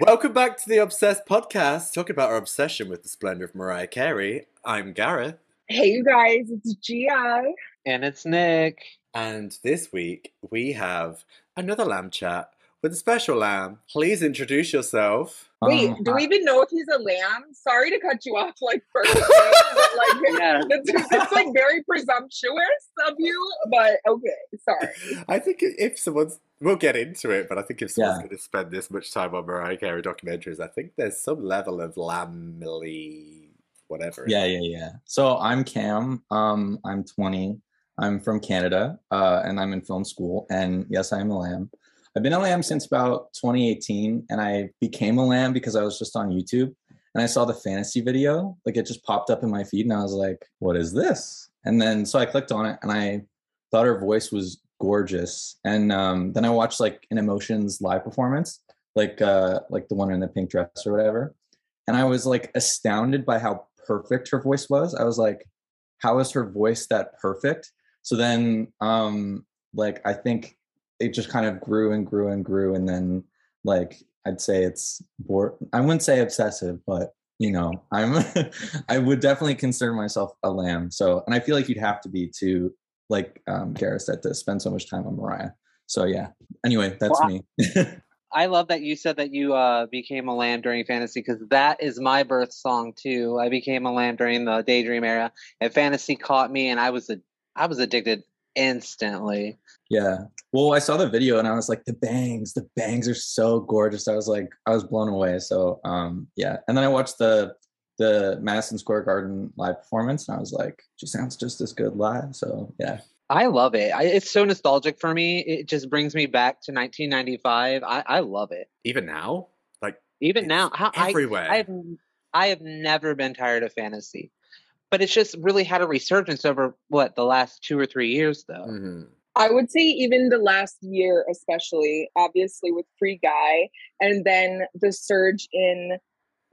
Welcome back to the Obsessed podcast, talking about our obsession with the splendor of Mariah Carey. I'm Gareth. Hey, you guys, it's Gia. And it's Nick. And this week we have another lamb chat with a special lamb. Please introduce yourself. Wait, Um, do we even know if he's a lamb? Sorry to cut you off like first, thing, like Yeah. that's, that's like very presumptuous of you. But okay, sorry. I think if someone's, we'll get into it, but I think if someone's Yeah. going to spend this much time on Mariah Carey documentaries, I think there's some level of lambly, whatever. Yeah, yeah, yeah. So I'm Cam. Um, I'm 20. I'm from Canada, uh, and I'm in film school. And yes, I am a lamb. I've been a lamb since about 2018, and I became a lamb because I was just on YouTube and I saw the fantasy video. Like it just popped up in my feed, and I was like, "What is this?" And then so I clicked on it, and I thought her voice was gorgeous. And um, then I watched like an Emotions live performance, like uh, like the one in the pink dress or whatever. And I was like astounded by how perfect her voice was. I was like, how is her voice that perfect? So then um like I think it just kind of grew and grew and grew and then like I'd say it's bor I wouldn't say obsessive, but you know, I'm I would definitely consider myself a lamb. So and I feel like you'd have to be to like um Gareth said to spend so much time on Mariah. So yeah. Anyway, that's Well, me. I love that you said that you uh, became a lamb during fantasy because that is my birth song too. I became a lamb during the daydream era, and fantasy caught me, and I was a, I was addicted instantly. Yeah. Well, I saw the video and I was like, the bangs, the bangs are so gorgeous. I was like, I was blown away. So um yeah. And then I watched the the Madison Square Garden live performance and I was like, she sounds just as good live. So yeah. I love it. I, it's so nostalgic for me. It just brings me back to 1995. I, I love it. Even now? Like, Even now, how, I, everywhere. I have I have never been tired of fantasy, but it's just really had a resurgence over what the last two or three years, though. mhm. I would say even the last year, especially obviously with Free Guy, and then the surge in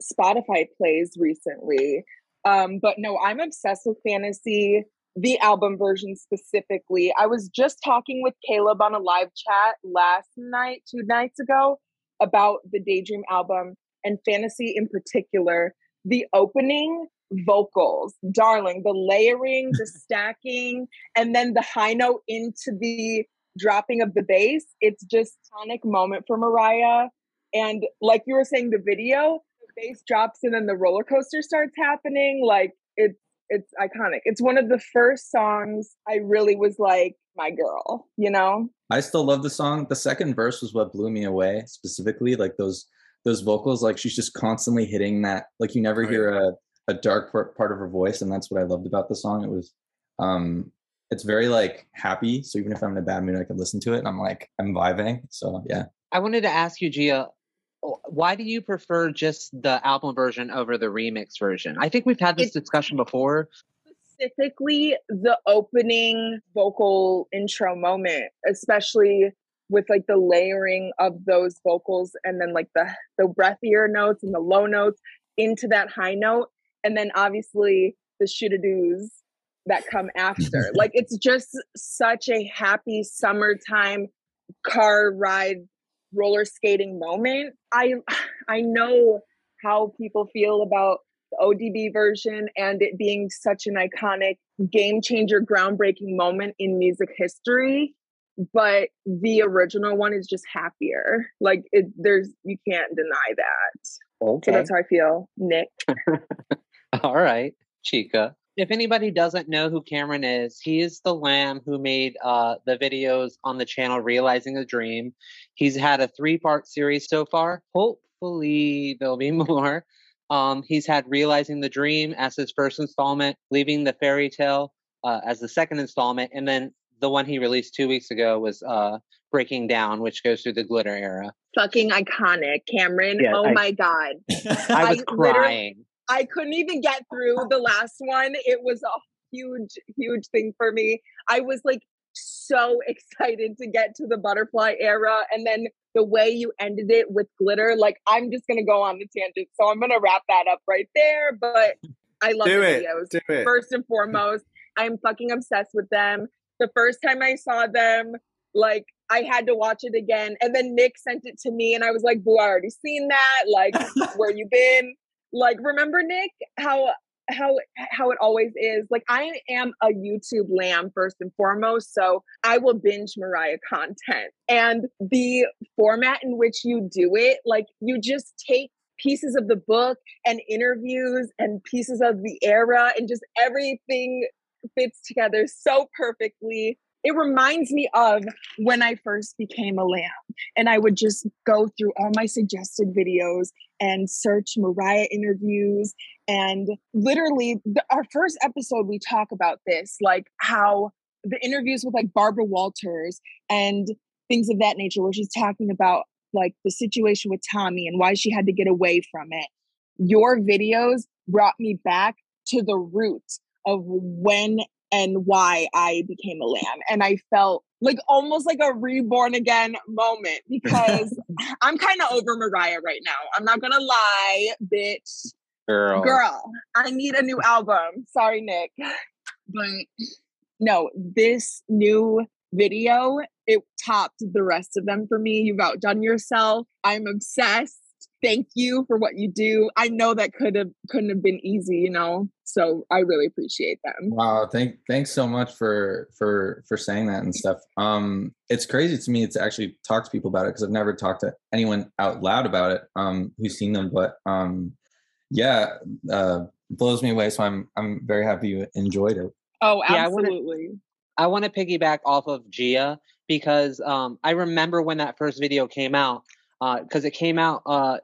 Spotify plays recently. Um, but no, I'm obsessed with fantasy, the album version specifically. I was just talking with Caleb on a live chat last night, two nights ago, about the Daydream album and fantasy in particular. The opening vocals, darling, the layering, the stacking, and then the high note into the dropping of the bass. It's just tonic moment for Mariah. And like you were saying, the video, the bass drops and then the roller coaster starts happening. Like it's it's iconic. It's one of the first songs I really was like, my girl, you know? I still love the song. The second verse was what blew me away, specifically. Like those those vocals, like she's just constantly hitting that. Like you never Oh, hear a, a dark part part of her voice, and that's what I loved about the song. It was um it's very like happy. So even if I'm in a bad mood, I can listen to it and I'm like, I'm vibing. So yeah. I wanted to ask you, Gia, why do you prefer just the album version over the remix version? I think we've had this It- discussion before. specifically the opening vocal intro moment, especially with like the layering of those vocals and then like the the breathier notes and the low notes into that high note, and then obviously the shootadoos that come after. like it's just such a happy summertime car ride roller skating moment. I I know how people feel about the ODB version and it being such an iconic game changer, groundbreaking moment in music history. But the original one is just happier. Like it, there's you can't deny that. So Okay. that's how I feel, Nick. All right, Chica. If anybody doesn't know who Cameron is, he is the lamb who made uh, the videos on the channel Realizing a Dream. He's had a three part series so far. Hopefully, there'll be more. Um, he's had Realizing the Dream as his first installment, Leaving the Fairy Tale uh, as the second installment, and then the one he released two weeks ago was uh, Breaking Down, which goes through the glitter era. Fucking iconic, Cameron. Yeah, oh I- my god. I was I literally- crying. I couldn't even get through the last one. It was a huge, huge thing for me. I was like so excited to get to the butterfly era. And then the way you ended it with glitter, like I'm just gonna go on the tangent. So I'm gonna wrap that up right there. But I love Do the it. videos. Do it. First and foremost, I'm fucking obsessed with them. The first time I saw them, like I had to watch it again. And then Nick sent it to me and I was like, boo, I already seen that. Like, where you been? Like, remember Nick? How how how it always is. Like I am a YouTube lamb first and foremost, so I will binge Mariah content. And the format in which you do it, like you just take pieces of the book and interviews and pieces of the era and just everything fits together so perfectly it reminds me of when I first became a lamb and I would just go through all my suggested videos and search Mariah interviews. And literally, the, our first episode, we talk about this like how the interviews with like Barbara Walters and things of that nature, where she's talking about like the situation with Tommy and why she had to get away from it. Your videos brought me back to the roots of when and why I became a lamb. And I felt like almost like a reborn again moment because I'm kind of over Mariah right now. I'm not gonna lie, bitch. Girl. Girl, I need a new album. Sorry, Nick. But no, this new video, it topped the rest of them for me. You've outdone yourself. I'm obsessed thank you for what you do. I know that could have couldn't have been easy, you know. So I really appreciate them. Wow, thank thanks so much for for for saying that and stuff. Um it's crazy to me to actually talk to people about it because I've never talked to anyone out loud about it um who's seen them, but um yeah, uh blows me away so I'm I'm very happy you enjoyed it. Oh, absolutely. Yeah, I want to piggyback off of Gia because um, I remember when that first video came out, because uh, it came out. Uh,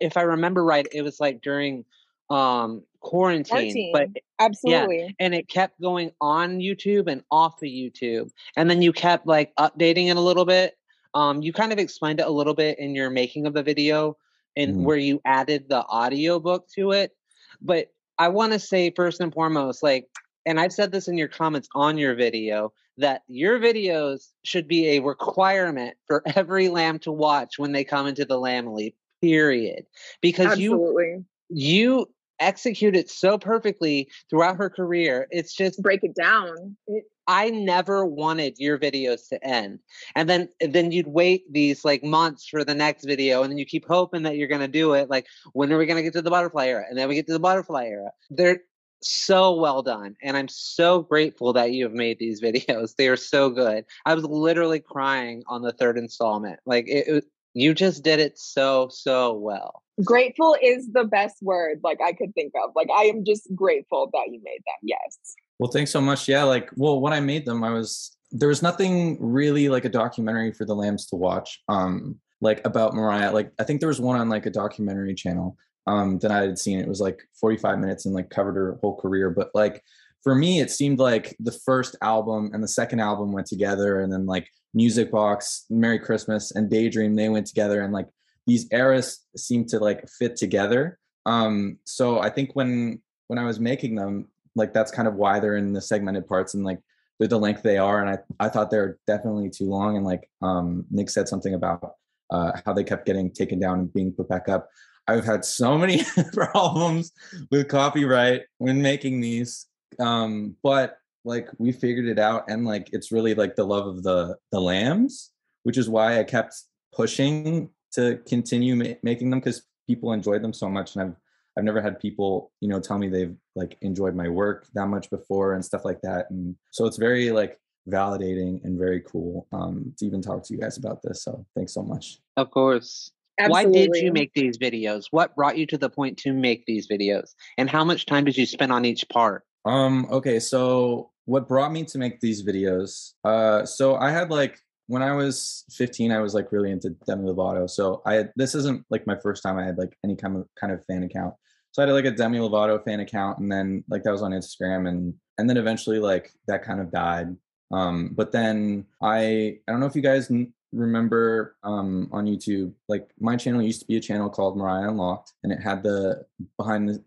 if I remember right, it was like during um, quarantine, quarantine. but absolutely, yeah, and it kept going on YouTube and off of YouTube, and then you kept like updating it a little bit. Um, you kind of explained it a little bit in your making of the video, and mm. where you added the audio book to it. But I want to say first and foremost, like, and I've said this in your comments on your video that your videos should be a requirement for every lamb to watch when they come into the lamb leap period because Absolutely. you you execute it so perfectly throughout her career it's just break it down it, I never wanted your videos to end. And then then you'd wait these like months for the next video and then you keep hoping that you're going to do it like when are we going to get to the butterfly era? And then we get to the butterfly era. There so well done and i'm so grateful that you have made these videos. They are so good. I was literally crying on the third installment. Like it, it, you just did it so so well. Grateful is the best word like i could think of. Like i am just grateful that you made them. Yes. Well thanks so much. Yeah like well when i made them i was there was nothing really like a documentary for the lambs to watch um like about mariah. Like i think there was one on like a documentary channel um, than I had seen. It was like 45 minutes and like covered her whole career. But like for me, it seemed like the first album and the second album went together, and then like Music Box, Merry Christmas, and Daydream they went together, and like these eras seemed to like fit together. Um, so I think when when I was making them, like that's kind of why they're in the segmented parts and like they're the length they are. And I I thought they're definitely too long. And like um, Nick said something about uh, how they kept getting taken down and being put back up. I've had so many problems with copyright when making these. Um, but like we figured it out and like it's really like the love of the the lambs, which is why I kept pushing to continue ma- making them because people enjoyed them so much and I've I've never had people, you know, tell me they've like enjoyed my work that much before and stuff like that. And so it's very like validating and very cool um, to even talk to you guys about this. So thanks so much. Of course. Absolutely. Why did you make these videos? What brought you to the point to make these videos? And how much time did you spend on each part? Um, okay, so what brought me to make these videos? Uh, so I had like when I was 15, I was like really into Demi Lovato. So I had this isn't like my first time I had like any kind of kind of fan account. So I had like a Demi Lovato fan account, and then like that was on Instagram, and and then eventually like that kind of died. Um, but then I I don't know if you guys remember um, on YouTube, like my channel used to be a channel called Mariah Unlocked, and it had the behind the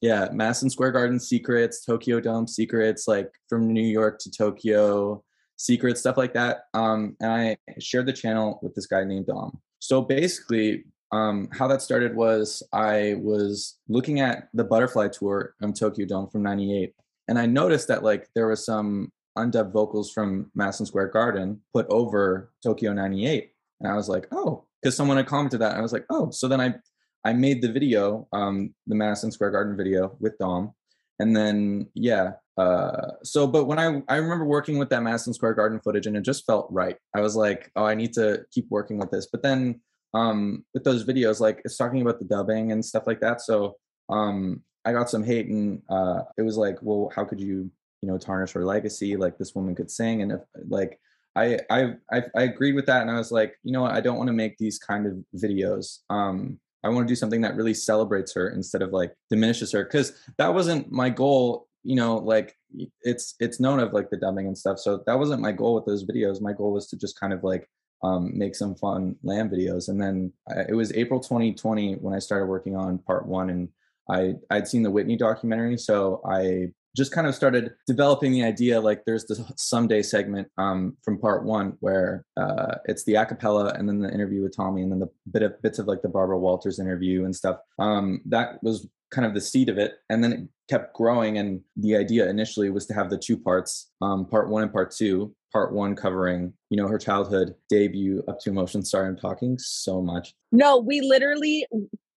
yeah Madison Square Garden secrets, Tokyo Dome secrets, like from New York to Tokyo secrets, stuff like that. Um, and I shared the channel with this guy named Dom. So basically, um, how that started was I was looking at the butterfly tour of Tokyo Dome from '98, and I noticed that like there was some undubbed vocals from Madison Square Garden put over Tokyo 98. And I was like, oh, because someone had commented that. I was like, oh, so then I I made the video, um, the Madison Square Garden video with Dom. And then yeah, uh so but when I I remember working with that Madison Square Garden footage and it just felt right. I was like, oh, I need to keep working with this. But then um with those videos, like it's talking about the dubbing and stuff like that. So um I got some hate and uh it was like, well, how could you, you know, tarnish her legacy? Like this woman could sing and if like I, I I I agreed with that, and I was like, you know what, I don't want to make these kind of videos. Um, I want to do something that really celebrates her instead of like diminishes her, because that wasn't my goal. You know, like it's it's known of like the dubbing and stuff. So that wasn't my goal with those videos. My goal was to just kind of like um, make some fun lamb videos. And then I, it was April 2020 when I started working on part one, and I I'd seen the Whitney documentary, so I just kind of started developing the idea like there's the someday segment um, from part one where uh, it's the acapella and then the interview with tommy and then the bit of bits of like the barbara walters interview and stuff. Um, that was kind of the seed of it. And then it kept growing and the idea initially was to have the two parts um, part one and part two. Part one covering you know her childhood debut up to emotion sorry i'm talking so much. No we literally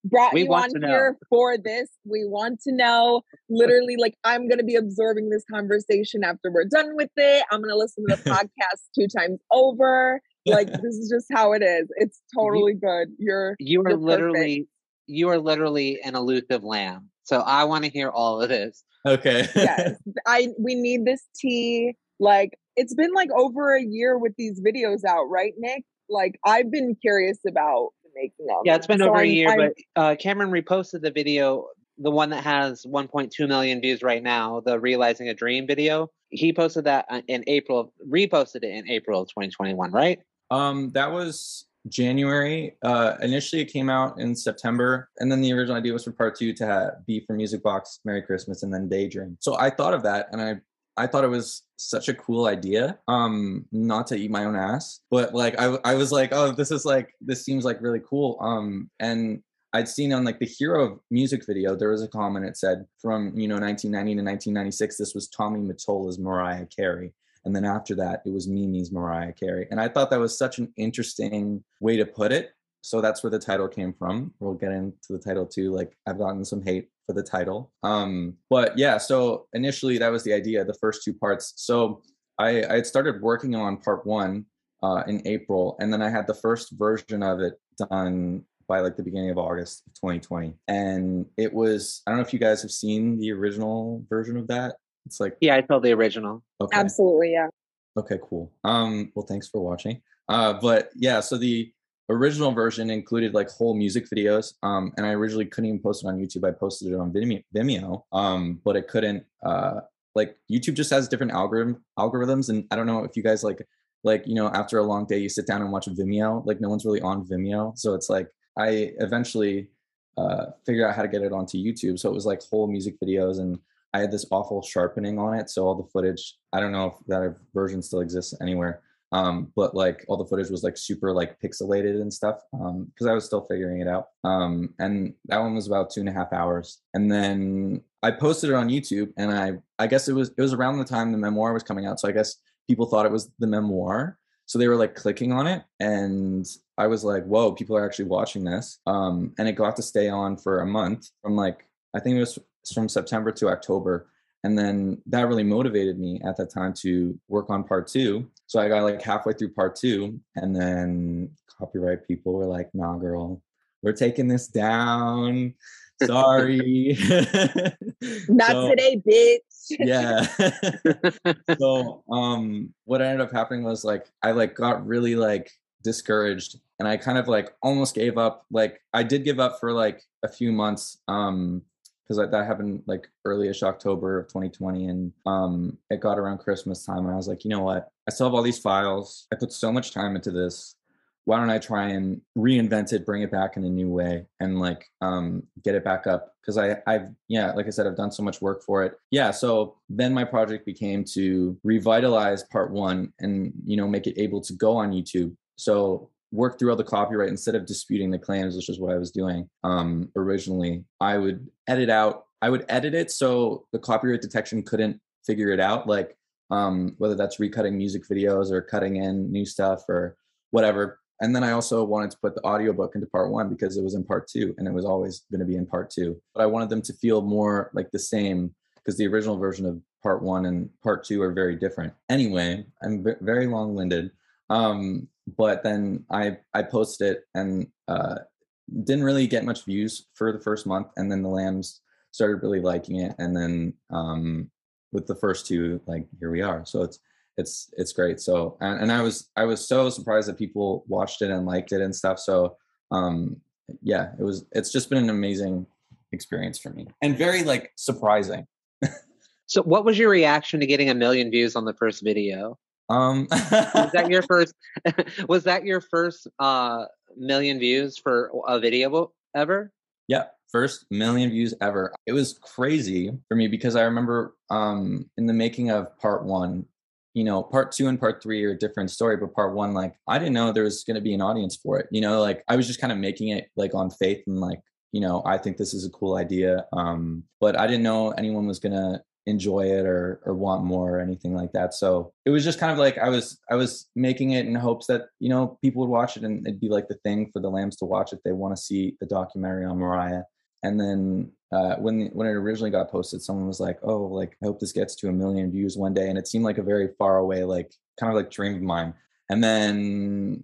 brought We you want on here for this. We want to know. Literally, like I'm gonna be absorbing this conversation after we're done with it. I'm gonna listen to the podcast two times over. Like this is just how it is. It's totally good. You're You are You're perfect. literally you are literally an elusive lamb. So I want to hear all of this. okay yes. I we need this tea. Like it's been like over a year with these videos out, right, Nick? Like I've been curious about the making of. Yeah, it's been So over a I'm- year, I'm- but uh, Cameron reposted the video, the one that has 1.2 million views right now, the Realizing a Dream video. He posted that uh, in April, reposted it in April of 2021, right? Um, that was January. Uh, initially, it came out in September, and then the original idea was for part two to have, be for Music Box, Merry Christmas, and then Daydream. So I thought of that, and I I thought it was such a cool idea. Um, not to eat my own ass, but like I I was like, oh, this is like this seems like really cool. Um, and I'd seen on like the Hero music video, there was a comment it said from you know 1990 to 1996, this was Tommy Mottola's Mariah Carey. And then after that, it was Mimi's Mariah Carey. And I thought that was such an interesting way to put it. So that's where the title came from. We'll get into the title too. Like I've gotten some hate for the title. Um, but yeah, so initially that was the idea, the first two parts. So I, I had started working on part one uh, in April, and then I had the first version of it done by like the beginning of August of 2020. And it was, I don't know if you guys have seen the original version of that. It's like, Yeah, I saw the original. okay. Absolutely, yeah. Okay, cool. Um, well, thanks for watching. Uh, but yeah, so the original version included like whole music videos. Um, and I originally couldn't even post it on YouTube. I posted it on Vimeo. Um, but it couldn't. Uh, like YouTube just has different algorithm algorithms, and I don't know if you guys like like you know after a long day you sit down and watch Vimeo. Like no one's really on Vimeo, so it's like I eventually uh, figured out how to get it onto YouTube. So it was like whole music videos and I had this awful sharpening on it. So all the footage, I don't know if that version still exists anywhere. Um, but like all the footage was like super like pixelated and stuff. Um, cause I was still figuring it out. Um, and that one was about two and a half hours. And then I posted it on YouTube and I, I guess it was, it was around the time the memoir was coming out. So I guess people thought it was the memoir. So they were like clicking on it and I was like, whoa, people are actually watching this. Um, and it got to stay on for a month from like, I think it was from September to October. And then that really motivated me at that time to work on part two. So I got like halfway through part two, and then copyright people were like, nah, girl, we're taking this down. Sorry. Not So- today, bitch. yeah so um what ended up happening was like i like got really like discouraged and i kind of like almost gave up like i did give up for like a few months um because like that happened like early-ish october of 2020 and um it got around christmas time and i was like you know what i still have all these files i put so much time into this why don't I try and reinvent it, bring it back in a new way, and like um, get it back up? Because I, I've yeah, like I said, I've done so much work for it. Yeah, so then my project became to revitalize part one and you know make it able to go on YouTube. So work through all the copyright instead of disputing the claims, which is what I was doing um, originally. I would edit out. I would edit it so the copyright detection couldn't figure it out. Like um, whether that's recutting music videos or cutting in new stuff or whatever. And then I also wanted to put the audiobook into part one because it was in part two and it was always going to be in part two. But I wanted them to feel more like the same because the original version of part one and part two are very different. Anyway, I'm v- very long winded. Um, but then I I posted it and uh, didn't really get much views for the first month, and then the lambs started really liking it, and then um, with the first two, like here we are. So it's it's it's great. So and, and I was I was so surprised that people watched it and liked it and stuff. So um, yeah, it was it's just been an amazing experience for me and very like surprising. so what was your reaction to getting a million views on the first video? Um, was that your first? was that your first uh, million views for a video ever? Yeah, first million views ever. It was crazy for me because I remember um, in the making of part one, you know, part two and part three are a different story, but part one, like, I didn't know there was going to be an audience for it. You know, like, I was just kind of making it like on faith and like, you know, I think this is a cool idea. Um, but I didn't know anyone was going to enjoy it or or want more or anything like that. So it was just kind of like I was I was making it in hopes that you know people would watch it and it'd be like the thing for the lambs to watch if they want to see the documentary on Mariah. And then uh, when when it originally got posted, someone was like, "Oh, like I hope this gets to a million views one day," and it seemed like a very far away, like kind of like dream of mine. And then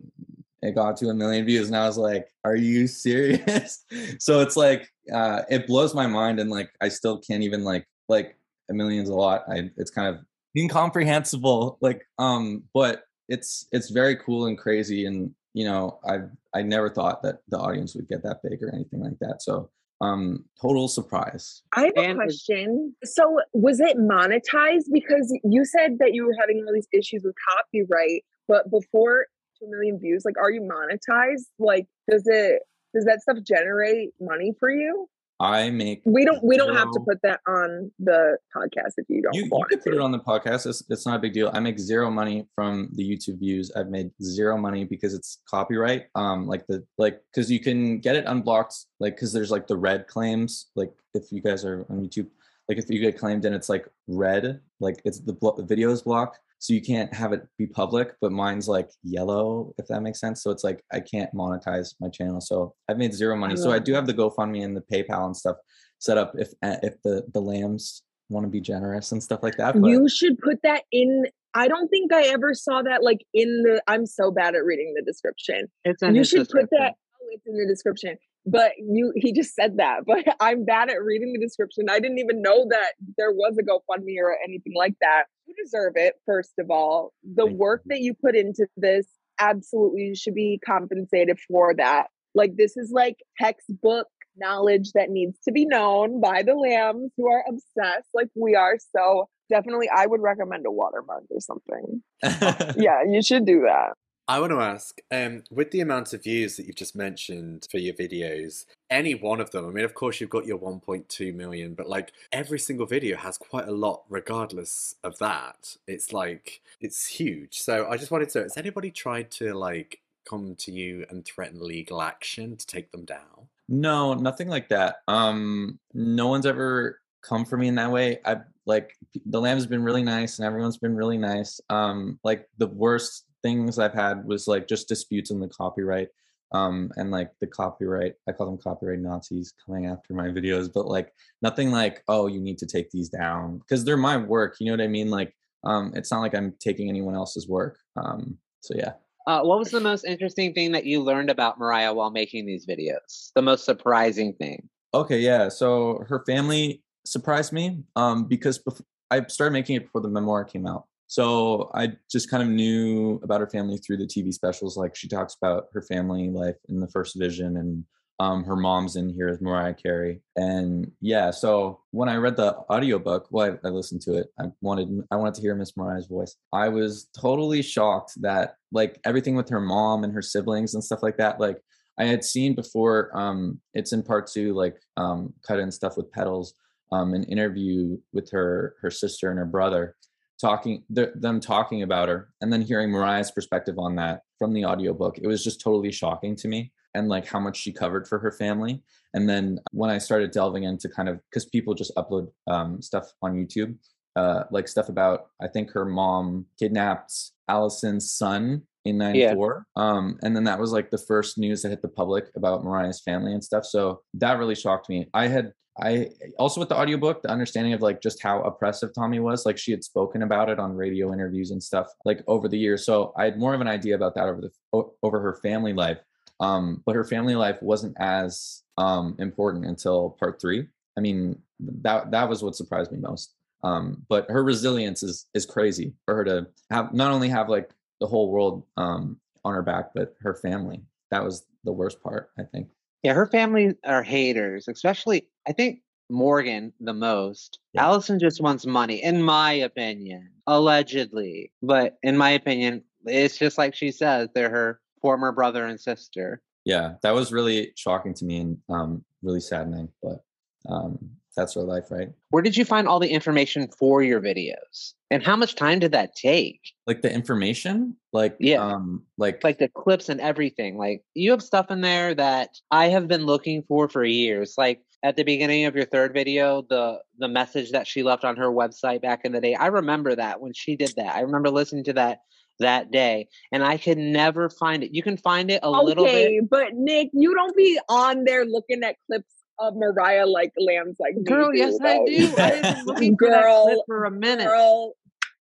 it got to a million views, and I was like, "Are you serious?" so it's like uh, it blows my mind, and like I still can't even like like a million's a lot. I it's kind of incomprehensible. Like, um, but it's it's very cool and crazy, and you know, I I never thought that the audience would get that big or anything like that. So um total surprise i have a question so was it monetized because you said that you were having all these issues with copyright but before 2 million views like are you monetized like does it does that stuff generate money for you I make. We don't. We don't have to put that on the podcast if you don't. You, you can put it on the podcast. It's, it's not a big deal. I make zero money from the YouTube views. I've made zero money because it's copyright. Um, like the like because you can get it unblocked. Like because there's like the red claims. Like if you guys are on YouTube, like if you get claimed and it's like red, like it's the, the video is blocked so you can't have it be public but mine's like yellow if that makes sense. So it's like i can't monetize my channel. So i've made zero money. So i do have the gofundme and the paypal and stuff set up if eh, if the the lambs want to be generous and stuff like that but. you should put that in i don't think i ever saw that like in the i'm so bad at reading the description. It's in the description. you should put that oh it's in the description. But you he just said that but i'm bad at reading the description. I didn't even know that there was a gofundme or anything like that you deserve it first of all. The Thank work you. that you put into this absolutely should be compensated for that. Like this is like textbook knowledge that needs to be known by the lambs who are obsessed. Like we are so definitely i would recommend a watermark or something. Yeah you should do that I want to ask, um, with the amount of views that you've just mentioned for your videos, any one of them, I mean, of course, you've got your 1.2 million, but like every single video has quite a lot regardless of that. It's like, it's huge. So I just wanted to, has anybody tried to like come to you and threaten legal action to take them down? No, nothing like that. Um, no one's ever come for me in that way. I like the lamb's been really nice and everyone's been really nice. Um, like the worst things I've had was like just disputes in the copyright. Um, and like the copyright, I call them copyright Nazis coming after my videos, but like nothing like, oh, you need to take these down because they're my work. You know what I mean? Like, um, it's not like I'm taking anyone else's work. Um, so yeah. Uh, what was the most interesting thing that you learned about Mariah while making these videos? The most surprising thing? Okay, yeah. So her family surprised me um, because bef- I started making it before the memoir came out. So I just kind of knew about her family through the TV specials. Like she talks about her family life in the first vision and um, her mom's in Here Is Mariah Carey. And yeah, so when I read the audiobook, well, I, I listened to it. I wanted I wanted to hear Miss Mariah's voice. I was totally shocked that like everything with her mom and her siblings and stuff like that, like I had seen before, um, it's in part two, like um, cut in stuff with petals, um, an interview with her her sister and her brother talking them talking about her and then hearing mariah's perspective on that from the audiobook it was just totally shocking to me and like how much she covered for her family. And then when i started delving into kind of because people just upload um, stuff on youtube uh, like stuff about I think her mom kidnapped Alison's son in 94 yeah. um and then that was like the first news that hit the public about mariah's family and stuff. So that really shocked me. I had i also with the audiobook the understanding of like just how oppressive tommy was like she had spoken about it on radio interviews and stuff like over the years so i had more of an idea about that over the over her family life um but her family life wasn't as um important until part three i mean that that was what surprised me most um but her resilience is is crazy for her to have not only have like the whole world um, on her back, but her family. That was the worst part, I think. Yeah, her family are haters, especially I think Morgan the most. Yeah. Alison just wants money, in my opinion, allegedly. But in my opinion, it's just like she says, they're her former brother and sister. Yeah, that was really shocking to me and um, really saddening. But um, that's our life, right? Where did you find all the information for your videos? And how much time did that take? Like the information? Like yeah. um like like the clips and everything. Like you have stuff in there that I have been looking for for years. Like at the beginning of your third video, the the message that she left on her website back in the day. I remember that when she did that. I remember listening to that that day and I could never find it. You can find it a okay, little bit. But Nick, you don't be on there looking at clips of Mariah like lambs like girl. yes, though. I do. I've been looking girl, for, for a minute. Girl.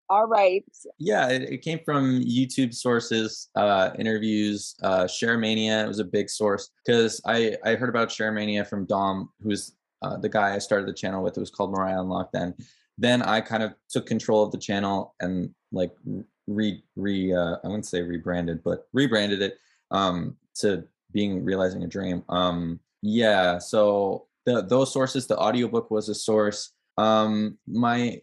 All right. Yeah, it, it, came from YouTube sources, uh, interviews. Uh, Sharemania was a big source because I I heard about Sharemania from Dom, who's uh, the guy I started the channel with. It was called Mariah Unlocked. Then, then I kind of took control of the channel and like re re uh, I wouldn't say rebranded, but rebranded it um, to being realizing a dream. Um, yeah, so the, those sources, the audiobook was a source. Um, my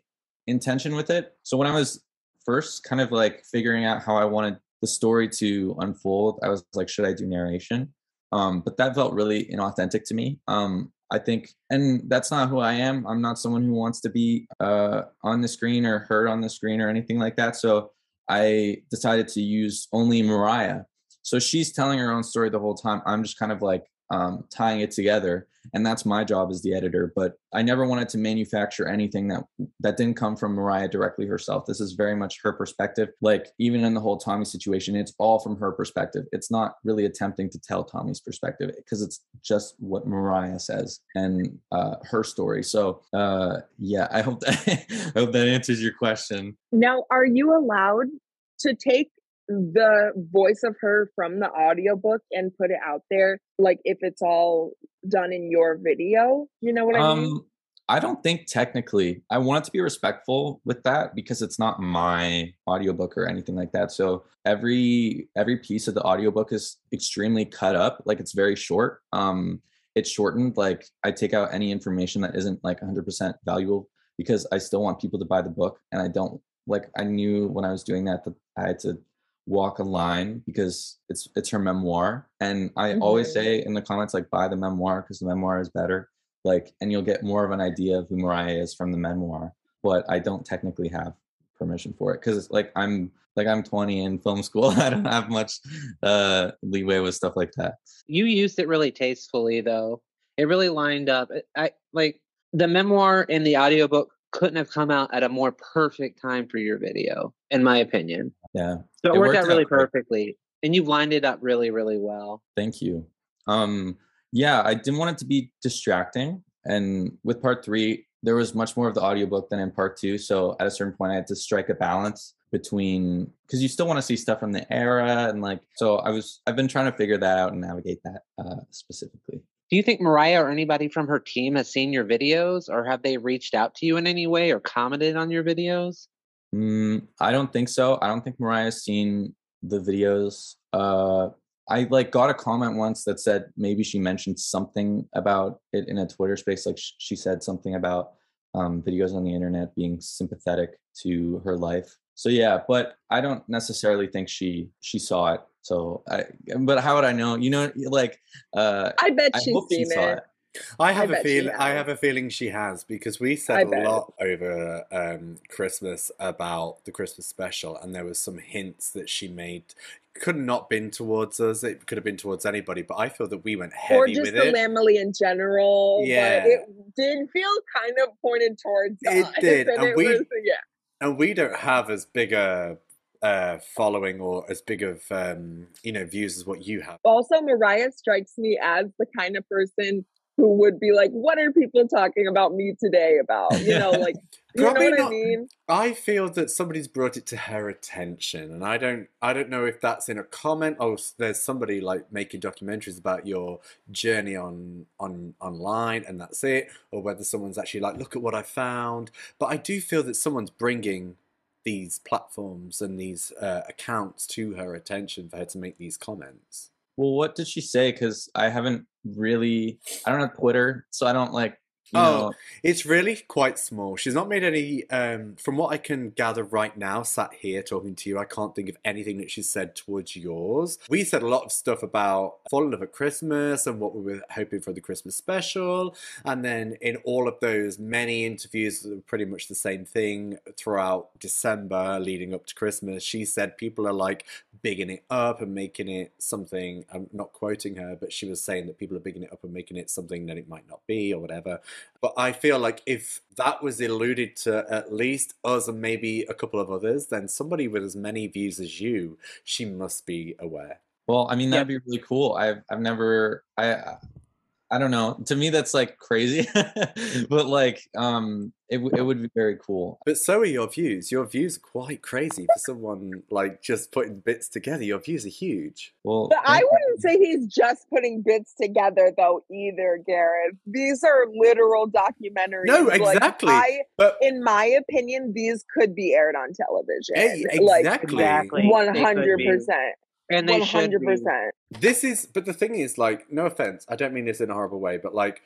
intention with it. So when I was first kind of like figuring out how I wanted the story to unfold, I was like, should I do narration? Um, but that felt really inauthentic to me. Um, I think, and that's not who I am. I'm not someone who wants to be uh, on the screen or heard on the screen or anything like that. So I decided to use only Mariah. So she's telling her own story the whole time. I'm just kind of like um, tying it together. And that's my job as the editor but i never wanted to manufacture anything that that didn't come from mariah directly herself. This is very much her perspective. Like even in the whole tommy situation it's all from her perspective. It's not really attempting to tell tommy's perspective because it's just what mariah says and uh, her story. So uh, yeah i hope that i hope that answers your question. Now are you allowed to take the voice of her from the audiobook and put it out there like if it's all done in your video you know what i um, mean i don't think technically i want to be respectful with that because it's not my audiobook or anything like that so every every piece of the audiobook is extremely cut up like it's very short um it's shortened like i take out any information that isn't like 100% valuable because i still want people to buy the book and i don't like i knew when i was doing that that i had to walk a line because it's it's her memoir. And i mm-hmm. always say in the comments like buy the memoir because the memoir is better. Like and you'll get more of an idea of who mariah is from the memoir but i don't technically have permission for it because it's like i'm like i'm 20 in film school. I don't have much uh leeway with stuff like that. You used it really tastefully though. It really lined up. I like the memoir and the audiobook couldn't have come out at a more perfect time for your video, in my opinion. Yeah. So it, it worked, worked, out really out perfectly. And you've lined it up really, really well. Thank you. Um, yeah, I didn't want it to be distracting. And with part three, there was much more of the audiobook than in part two. So at a certain point, I had to strike a balance between because you still want to see stuff from the era and like so i was i've been trying to figure that out and navigate that uh specifically do you think Mariah or anybody from her team has seen your videos or have they reached out to you in any way or commented on your videos? Mm, I don't think so. I don't think Mariah's seen the videos. Uh, I like got a comment once that said maybe she mentioned something about it in a Twitter space. Like sh- she said something about um, videos on the internet being sympathetic to her life. So yeah, but I don't necessarily think she she saw it. So I, but how would I know? You know, like, uh, I bet she's seen she it. it. I have a feeling. I have a feeling she has because we said a bet. lot over um, Christmas about the Christmas special, and there was some hints that she made. Could not been towards us. It could have been towards anybody, but I feel that we went heavy or just with the it. Lamely in general. Yeah. But it did feel kind of pointed towards It us. did, And and it we- was, yeah. and we don't have as big a uh, following or as big of um, you know views as what you have. Also, Mariah strikes me as the kind of person who would be like, "What are people talking about me today about?" You know, like you know what not- I mean. I feel that somebody's brought it to her attention, and I don't, I don't know if that's in a comment or there's somebody like making documentaries about your journey on on online, and that's it, or whether someone's actually like, look at what I found. But I do feel that someone's bringing these platforms and these uh, accounts to her attention for her to make these comments. Well, what did she say? Because I haven't really, I don't have Twitter, so I don't like, you Oh, know, It's really quite small. She's not made any, um, from what I can gather right now, sat here talking to you, I can't think of anything that she's said towards yours. We said a lot of stuff about Fall in Love at Christmas and what we were hoping for the Christmas special. And then in all of those many interviews that were pretty much the same thing throughout December leading up to Christmas, she said people are like bigging it up and making it something. I'm not quoting her, but she was saying that people are bigging it up and making it something that it might not be or whatever. But I feel like if that was alluded to at least us and maybe a couple of others, then somebody with as many views as you, she must be aware. well, I mean, that'd be really cool. I've, I've never, I, I don't know. To me, that's like crazy, but like, um, it it would be very cool. But so are your views. Your views are quite crazy for someone like just putting bits together. Your views are huge. Well, But I wouldn't say he's just putting bits together, though. Either Gareth, these are literal documentaries. No, Like, exactly. I, But in my opinion, these could be aired on television. Hey, Like exactly. Exactly. one They could hundred be. percent. And they One should hundred be. percent. this is, but the thing is, like, no offense, I don't mean this in a horrible way, but like,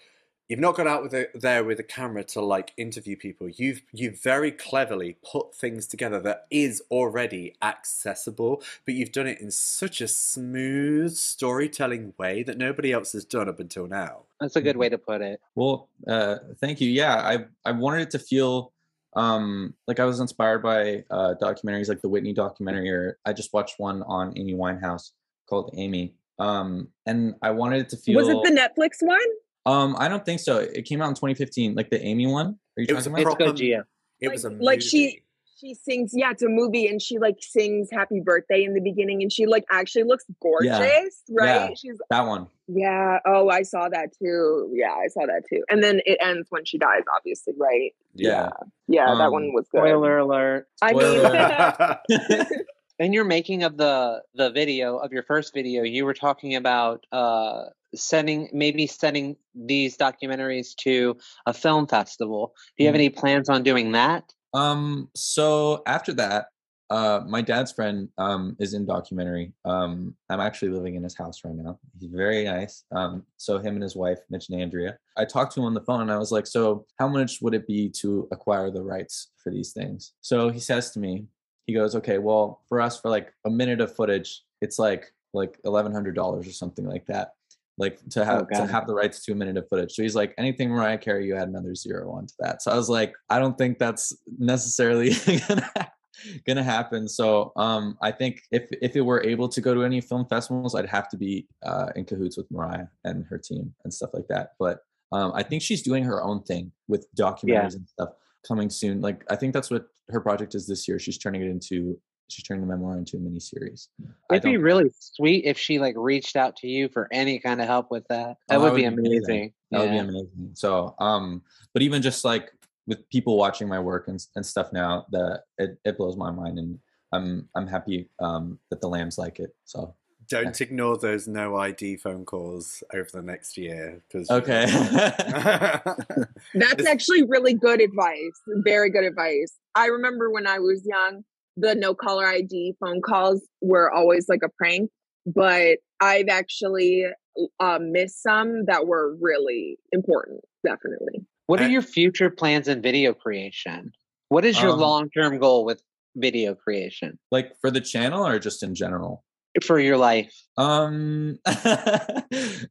you've not gone out with a, there with a camera to like interview people. You've you've very cleverly put things together that is already accessible, but you've done it in such a smooth storytelling way that nobody else has done up until now. That's a good Mhm. way to put it. Well, uh, thank you. Yeah, I I wanted it to feel um, like I was inspired by uh, documentaries like the Whitney documentary, or I just watched one on Amy Winehouse called Amy, um, and I wanted it to feel. Was it the Netflix one? Um, I don't think so. It came out in 2015, like the Amy one. Are you It was talking a about? It's Proper- Goggia. It like, was a like she movie. She sings yeah it's a movie and she like sings happy birthday in the beginning and she like actually looks gorgeous right Yeah. she's that one. yeah oh i saw that too yeah i saw that too and then it ends when she dies obviously right Yeah. yeah that Um, one was good Spoiler alert. i mean In your making of the the video of your first video, you were talking about uh sending maybe sending these documentaries to a film festival. Do you have Mhm. any plans on doing that? Um, so after that, uh, my dad's friend um, is in documentary. Um, I'm actually living in his house right now. He's very nice. Um, so him and his wife, Mitch and Andrea. I talked to him on the phone and I was like, "So how much would it be to acquire the rights for these things?" So he says to me, he goes, "Okay, well, for us, for like a minute of footage, it's like like eleven hundred dollars or something like that." Like to have to have the rights to a minute of footage. So he's like, anything Mariah Carey, you add another zero onto that. So I was like, I don't think that's necessarily gonna gonna happen. So um, I think if if it were able to go to any film festivals, I'd have to be uh, in cahoots with Mariah and her team and stuff like that. But um, I think she's doing her own thing with documentaries and stuff coming soon. Like I think that's what her project is this year. She's turning it into she's turning the memoir into a mini series. It'd be really sweet if she like reached out to you for any kind of help with that. That Oh, would that be would be amazing. amazing. That would be amazing. So, um, but even just like with people watching my work and, and stuff now, that it, it blows my mind, and I'm I'm happy um, that the lambs like it. So Don't ignore those no ID phone calls over the next year. Cause okay, That's actually really good advice. Very good advice. I remember when I was young, the no caller ID phone calls were always like a prank, but I've actually uh, missed some that were really important. Definitely. What are Uh, your future plans in video creation? What is your Um, long term goal with video creation like for the channel or just in general. for your life? Um, uh,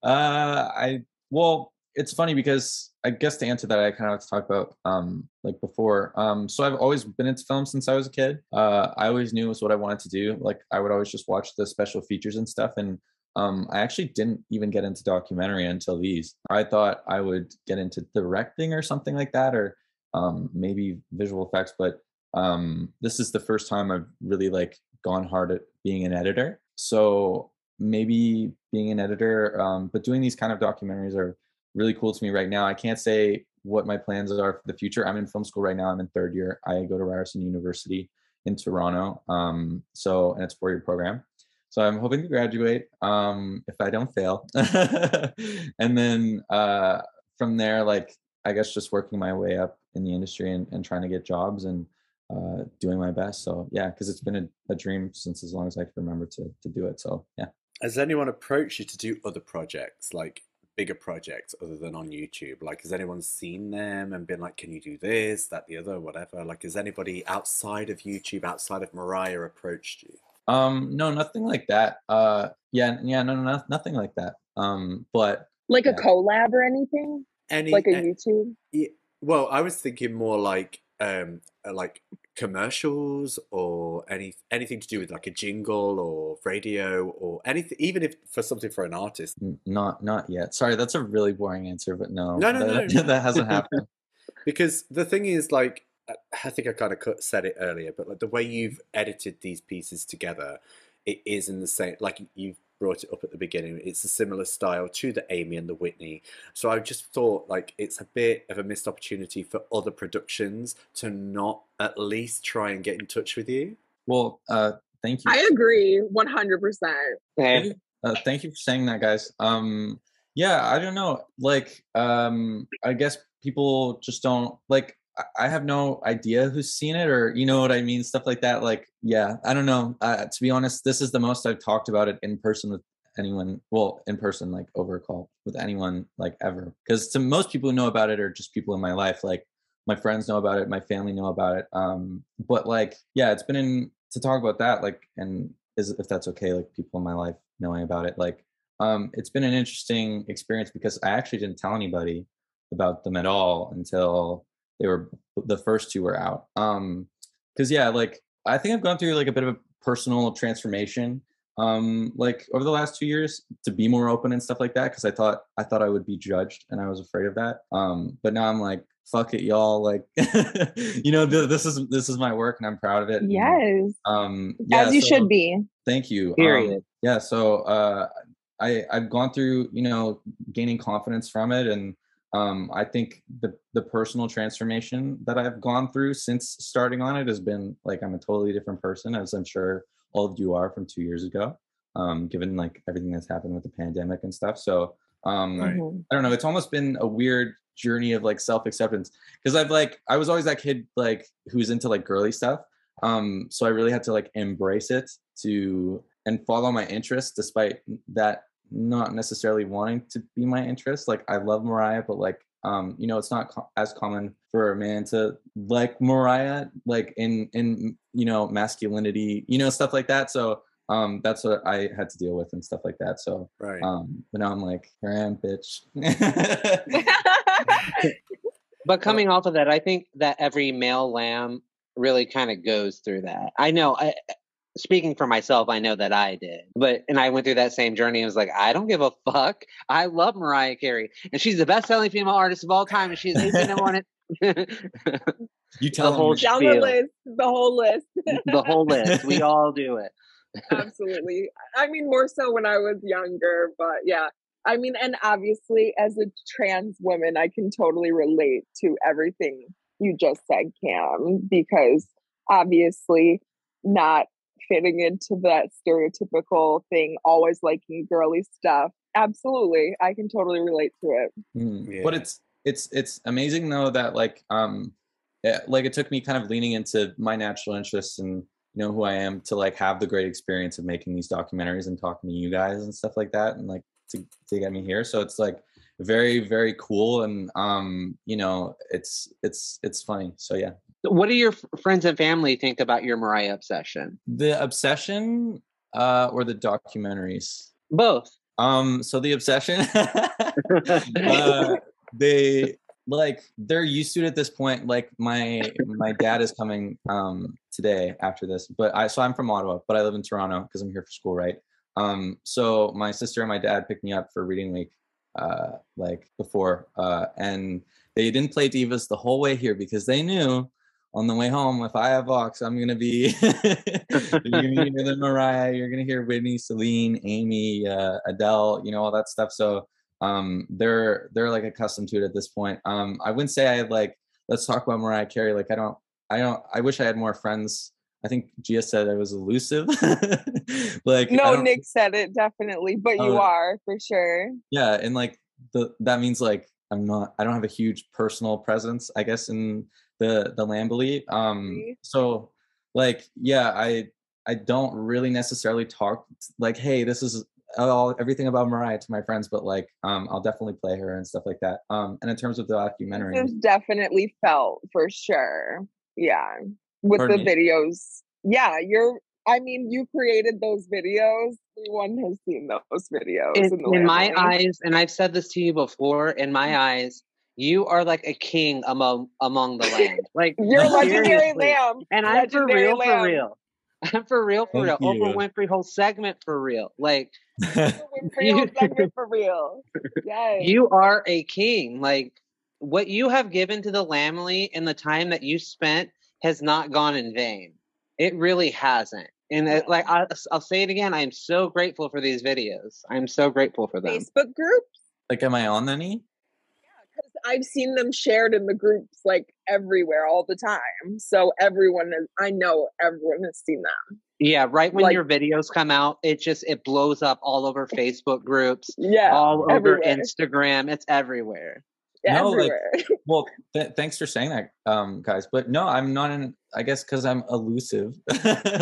I well, it's funny because I guess to answer that, I kind of have to talk about um, like before. Um, so I've always been into film since I was a kid. Uh, I always knew it was what I wanted to do. Like I would always just watch the special features and stuff. And um, I actually didn't even get into documentary until these. I thought I would get into directing or something like that, or um, maybe visual effects. But um, this is the first time I've really like gone hard at being an editor. So maybe being an editor, um, but doing these kind of documentaries are really cool to me right now. I can't say what my plans are for the future. I'm in film school right now. I'm in third year. I go to Ryerson University in Toronto. Um, so, and it's four year program. So I'm hoping to graduate um, if I don't fail. and then uh, from there, like, I guess just working my way up in the industry and, and trying to get jobs and uh, doing my best. So yeah, because it's been a, a, dream since as long as I can remember to, to do it. So yeah. Has anyone approached you to do other projects? Like bigger projects other than on YouTube? Like, has anyone seen them and been like, can you do this, that, the other, whatever? Like, has anybody outside of YouTube, outside of Mariah, approached you? Um, no, nothing like that. Uh, yeah, yeah, no, no, nothing like that. Um, but like a collab or anything, Any, like a YouTube. Yeah, well, I was thinking more like um, uh, like commercials or any anything to do with like a jingle or radio or anything even if for something for an artist. Not not yet. Sorry that's a really boring answer but no no no that, no. that hasn't happened. Because the thing is like i think i kind of said it earlier but like the way you've edited these pieces together it is in the same like you've brought it up at the beginning. It's a similar style to the Amy and the Whitney. So I just thought like it's a bit of a missed opportunity for other productions to not at least try and get in touch with you. Well, uh, thank you. I agree, one hundred percent. Uh, thank you for saying that, guys. Um, yeah, I don't know. Like, um, I guess people just don't like. I have no idea who's seen it or you know what I mean, stuff like that. Like, yeah, I don't know. Uh, to be honest, this is the most I've talked about it in person with anyone. Well, in person, like over a call with anyone, like ever. Because to most people who know about it are just people in my life. Like my friends know about it, my family know about it. Um, but like, yeah, it's been in to talk about that. Like, and is if that's okay, like people in my life knowing about it. Like, um, it's been an interesting experience because I actually didn't tell anybody about them at all until they were the first two were out. Um, because yeah, like I think I've gone through like a bit of a personal transformation um like over the last two years to be more open and stuff like that because i thought i thought i would be judged and i was afraid of that. Um but now i'm like fuck it y'all like you know th- this is this is my work and i'm proud of it yes. and, um yeah, as you so, should be. thank you period. um, yeah so uh i i've gone through you know gaining confidence from it and um, I think the the personal transformation that I've gone through since starting on it has been like I'm a totally different person, as I'm sure all of you are from two years ago. Um, given like everything that's happened with the pandemic and stuff, so um, right. I don't know. It's almost been a weird journey of like self acceptance because I've like I was always that kid like who's into like girly stuff. Um, so I really had to like embrace it to and follow my interests despite that not necessarily wanting to be my interest. Like I love Mariah, but like um, you know, it's not co- as common for a man to like Mariah, like in in you know masculinity, you know, stuff like that. So um, that's what I had to deal with and stuff like that. So right. Um, but now I'm like, here I am, bitch. but coming off of that, I think that every male lamb really kind of goes through that. I know I, speaking for myself, I know that I did. But and I went through that same journey. I was like, I don't give a fuck. I love Mariah Carey, and she's the best-selling female artist of all time, and she's number one. you tell the whole down the list, the whole list, the whole list. We all do it. Absolutely. I mean, more so when I was younger, but yeah. I mean, and obviously, as a trans woman, I can totally relate to everything you just said, Cam, because obviously not fitting into that stereotypical thing, always liking girly stuff. Absolutely, I can totally relate to it. Mm, yeah. But it's it's it's amazing though that like um yeah, like it took me kind of leaning into my natural interests and you know who I am to like have the great experience of making these documentaries and talking to you guys and stuff like that and like to to get me here. So it's like very very cool and um you know it's it's it's funny. So yeah. What do your friends and family think about your Mariah obsession? The obsession uh, or the documentaries? Both. Um, so the obsession, uh, they like they're used to it at this point. Like my my dad is coming um today after this, but I so I'm from Ottawa, but I live in Toronto because I'm here for school, right? Um, so my sister and my dad picked me up for reading week, uh, like before, uh, and they didn't play divas the whole way here because they knew on the way home, if I have Vox, I'm gonna be you're gonna hear the Mariah, you're gonna hear Whitney, Celine, Amy, uh, Adele, you know all that stuff. So um, they're they're like accustomed to it at this point. Um, I wouldn't say I had like let's talk about Mariah Carey. Like I don't I don't I wish I had more friends. I think Gia said I was elusive. like no, Nick said it definitely, but you uh, are for sure. Yeah, and like the that means like I'm not I don't have a huge personal presence, I guess, in the the Lambily. Um so like yeah, I I don't really necessarily talk like, hey, this is all everything about Mariah to my friends, but like um I'll definitely play her and stuff like that. Um and in terms of the documentary, it's definitely felt for sure. Yeah. With Pardon the me? videos. Yeah, you're I mean, you created those videos. Everyone has seen those videos. In, in, in my eyes, and I've said this to you before, in my eyes, you are like a king among among the land. Like you're a legendary lamb. And I'm for real, lamb. for real. I'm for real, for Thank real. You. Oprah Winfrey whole segment for real. Like you, segment for real. Yes. You are a king. Like what you have given to the Lambily and the time that you spent has not gone in vain. It really hasn't. And it, like I, will say it again, I am so grateful for these videos. I'm so grateful for them. Facebook groups. Like, am I on any? I've seen them shared in the groups like everywhere all the time. So everyone is I know everyone has seen them. Yeah, right when like, your videos come out, it just it blows up all over Facebook groups. Yeah. All over everywhere. Instagram. It's everywhere. Yeah, no, everywhere. like well, th- thanks for saying that, um, guys. But no, I'm not in. I guess because I'm elusive.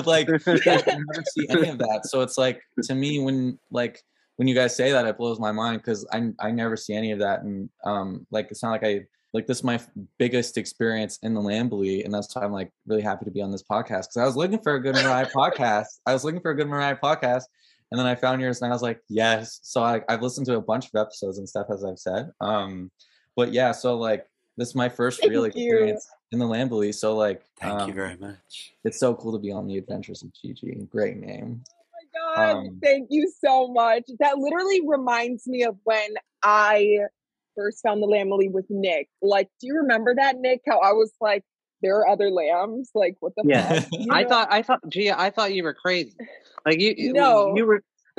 like I never see any of that. So it's like to me when like when you guys say that, it blows my mind because I I never see any of that, and um, like it's not like I like this is my biggest experience in the Lambily, and that's why I'm like really happy to be on this podcast because I was looking for a good Mariah podcast. I was looking for a good Mariah podcast, and then I found yours, and I was like, yes. So I, I've listened to a bunch of episodes and stuff, as I've said. Um, but yeah, so like this is my first real experience in the Lambily. So like, thank um, you very much. It's so cool to be on the Adventures of Gigi. Great name. God, um, thank you so much. That literally reminds me of when I first found the Lambily with Nick. Like, do you remember that, Nick? How I was like, there are other lambs. Like, what the yeah. fuck? I know? thought, I thought, Gia, I thought you were crazy. Like, you, no, you were.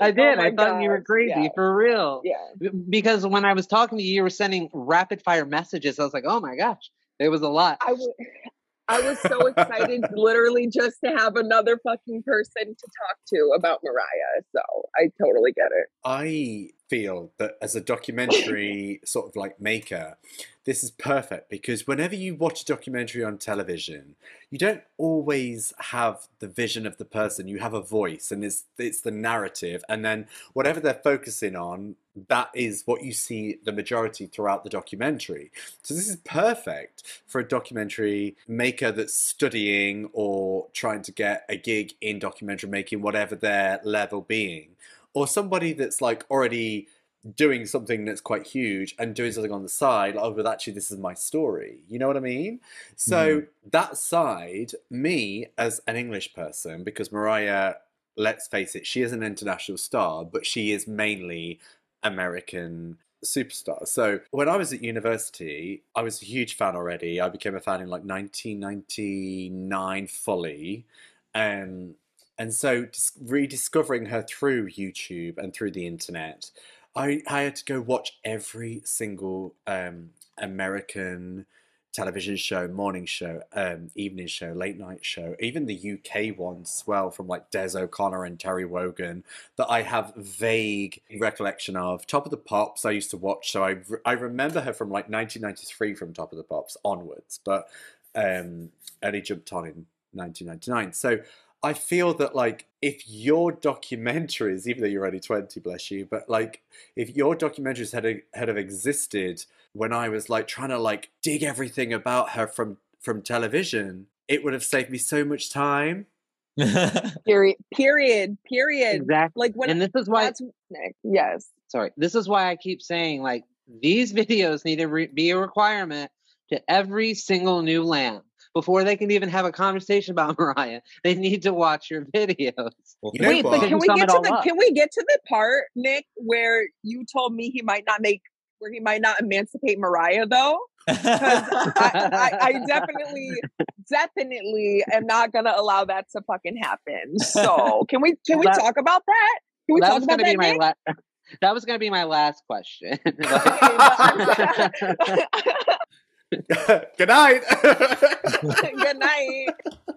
I did. Oh I thought gosh. you were crazy yeah. for real. Yeah. Because when I was talking to you, you were sending rapid fire messages. I was like, oh my gosh, it was a lot. I, w- I was so excited, literally, just to have another fucking person to talk to about Mariah. So I totally get it. I feel that as a documentary sort of like maker, this is perfect because whenever you watch a documentary on television, you don't always have the vision of the person. You have a voice, and it's it's the narrative, and then whatever they're focusing on, that is what you see the majority throughout the documentary. So this is perfect for a documentary maker that's studying or trying to get a gig in documentary making, whatever their level being or somebody that's like already doing something that's quite huge and doing something on the side like, oh but actually this is my story. You know what i mean? So mm. that side me as an english person because mariah let's face it she is an international star but she is mainly american superstar. So when i was at university i was a huge fan already. I became a fan in like 1999 fully. Um and so, rediscovering her through YouTube and through the internet, I, I had to go watch every single um, American television show, morning show, um, evening show, late night show, even the UK ones well from like Des O'Connor and Terry Wogan that I have vague recollection of. Top of the Pops I used to watch, so I, I remember her from like 1993 from Top of the Pops onwards, but um, only jumped on in 1999. So I feel that like if your documentaries, even though you're only 20, bless you, but like if your documentaries had had have existed when I was like trying to like dig everything about her from from television, it would have saved me so much time. period. Period. Period. Exactly. Like when and this is why that's yes. sorry this is why i keep saying like these videos need to re- be a requirement to every single new lamb before they can even have a conversation about mariah they need to watch your videos Well, You know Wait, but can we get to the up. can we get to the part, Nick, where you told me he might not make where he might not emancipate Mariah though? I, I, I definitely, definitely am not gonna allow that to fucking happen. So can we can we That- talk about that? Can we that talk was about going to that? be my Nick? la- that was going to be my last question Okay, but I'm- Good night. Good night.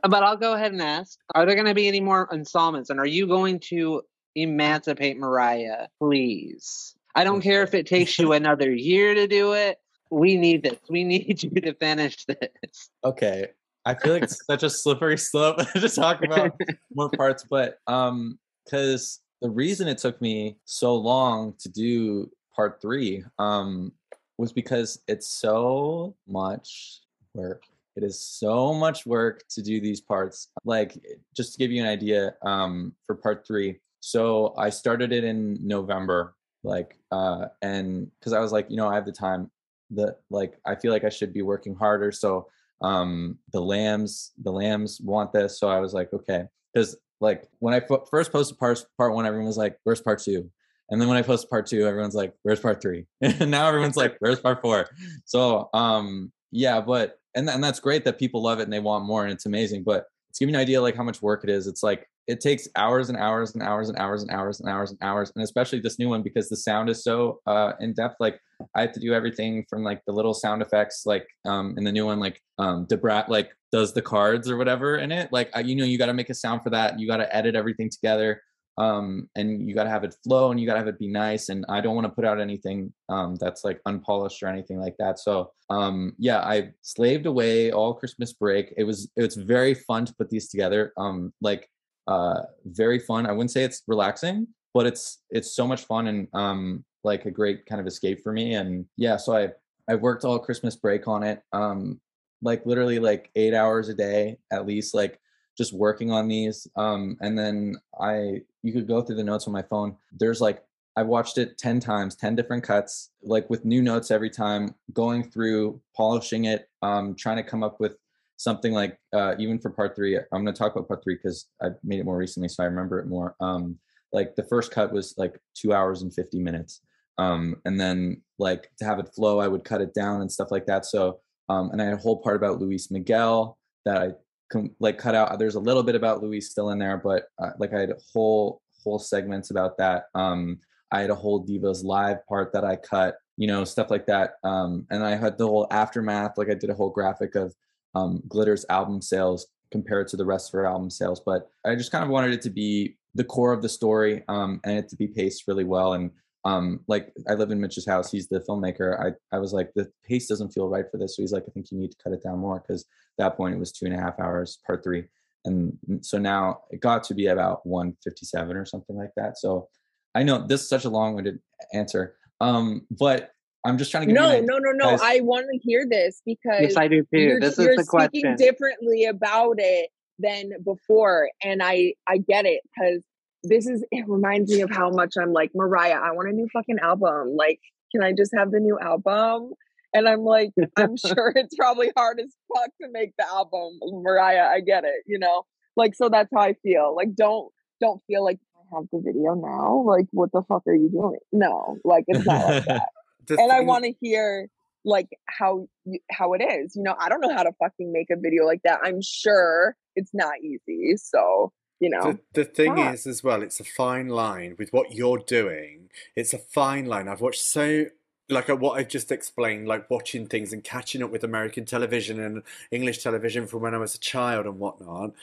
but i'll go ahead and ask are there going to be any more installments? And are you going to emancipate mariah please? I don't care if it takes you another year to do it. We need this. We need you to finish this. Okay. I feel like it's such a slippery slope to talk about more parts but um because the reason it took me so long to do part three um was because it's so much work. It is so much work to do these parts. Like just to give you an idea um for part three so i started it in november like uh and because i was like you know i have the time. The like i feel like i should be working harder so um the lambs the lambs want this. So i was like okay. Because like when i f- first posted part, part one everyone was like where's part two and then when i post part two everyone's like where's part three? And now everyone's like where's part four? So um yeah but and, and that's great that people love it and they want more and it's amazing but to give you an idea like how much work it is. It's like it takes hours and hours and hours and hours and hours and hours and hours and especially this new one because the sound is so uh in depth like i have to do everything from like the little sound effects like um in the new one like um Da Brat like does the cards or whatever in it. Like I, you know you got to make a sound for that. You got to edit everything together um and you got to have it flow and you got to have it be nice and i don't want to put out anything um that's like unpolished or anything like that. So um yeah i slaved away all christmas break. It was it's very fun to put these together um like uh very fun. I wouldn't say it's relaxing but it's it's so much fun and um like a great kind of escape for me. And yeah so i i worked all christmas break on it um like literally like eight hours a day at least like just working on these um and then i you could go through the notes on my phone. There's like i watched it 10 times 10 different cuts like with new notes every time going through polishing it um trying to come up with something like uh even for part three i'm going to talk about part three because i made it more recently so i remember it more um like the first cut was like two hours and 50 minutes um and then like to have it flow i would cut it down and stuff like that so um and i had a whole part about luis miguel that i com- like cut out there's a little bit about luis still in there but uh, like i had whole whole segments about that. Um i had a whole divas live part that i cut you know stuff like that. Um and i had the whole aftermath like i did a whole graphic of um glitter's album sales compared to the rest of her album sales but i just kind of wanted it to be the core of the story um and it to be paced really well and um like i live in mitch's house he's the filmmaker i i was like the pace doesn't feel right for this so he's like i think you need to cut it down more because that point it was two and a half hours part three and so now it got to be about 157 or something like that so i know this is such a long-winded answer um but i'm just trying to give you No, no, no, no. guys- I want to hear this because yes i do too you're, this you're is the speaking question differently about it than before and i i get it because this is it reminds me of how much i'm like mariah i want a new fucking album like can i just have the new album and i'm like i'm sure it's probably hard as fuck to make the album mariah i get it you know like so that's how i feel like don't don't feel like i have the video now like what the fuck are you doing no like it's not like that and I want to hear like how you, how it is. You know, I don't know how to fucking make a video like that. I'm sure it's not easy. So you know, The, the thing is, as well, it's a fine line with what you're doing. It's a fine line. I've watched so, like uh, what I've just explained, like watching things and catching up with American television and English television from when I was a child and whatnot.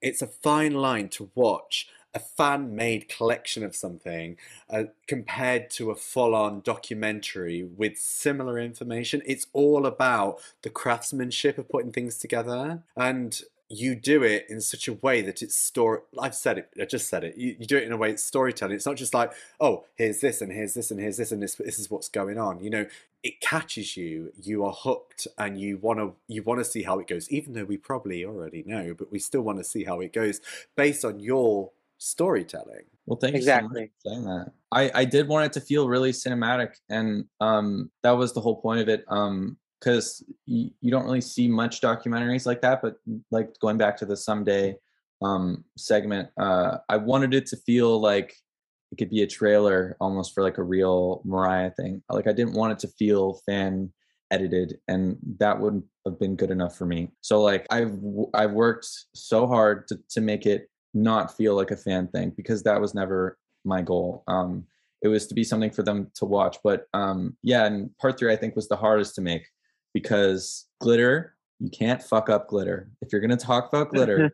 It's a fine line to watch a fan made collection of something uh, compared to a full on documentary with similar information. It's all about the craftsmanship of putting things together. And you do it in such a way that it's story. I've said it. I just said it. You, you do it in a way it's storytelling. It's not just like, oh, here's this and here's this and here's this and this. This is what's going on. You know, it catches you. You are hooked, and you want to you want to see how it goes. Even though we probably already know, but we still want to see how it goes based on your storytelling. Well, thank Exactly. you so much for saying that. I, I did want it to feel really cinematic, and um, that was the whole point of it. Um, because you, you don't really see much documentaries like that, but like going back to the someday um segment, uh, I wanted it to feel like it could be a trailer almost for like a real Mariah thing. Like I didn't want it to feel fan edited and that wouldn't have been good enough for me. So like I've I've worked so hard to to make it not feel like a fan thing because that was never my goal. Um it was to be something for them to watch. But um yeah, and part 3 I think was the hardest to make because glitter you can't fuck up glitter. If you're gonna talk about glitter,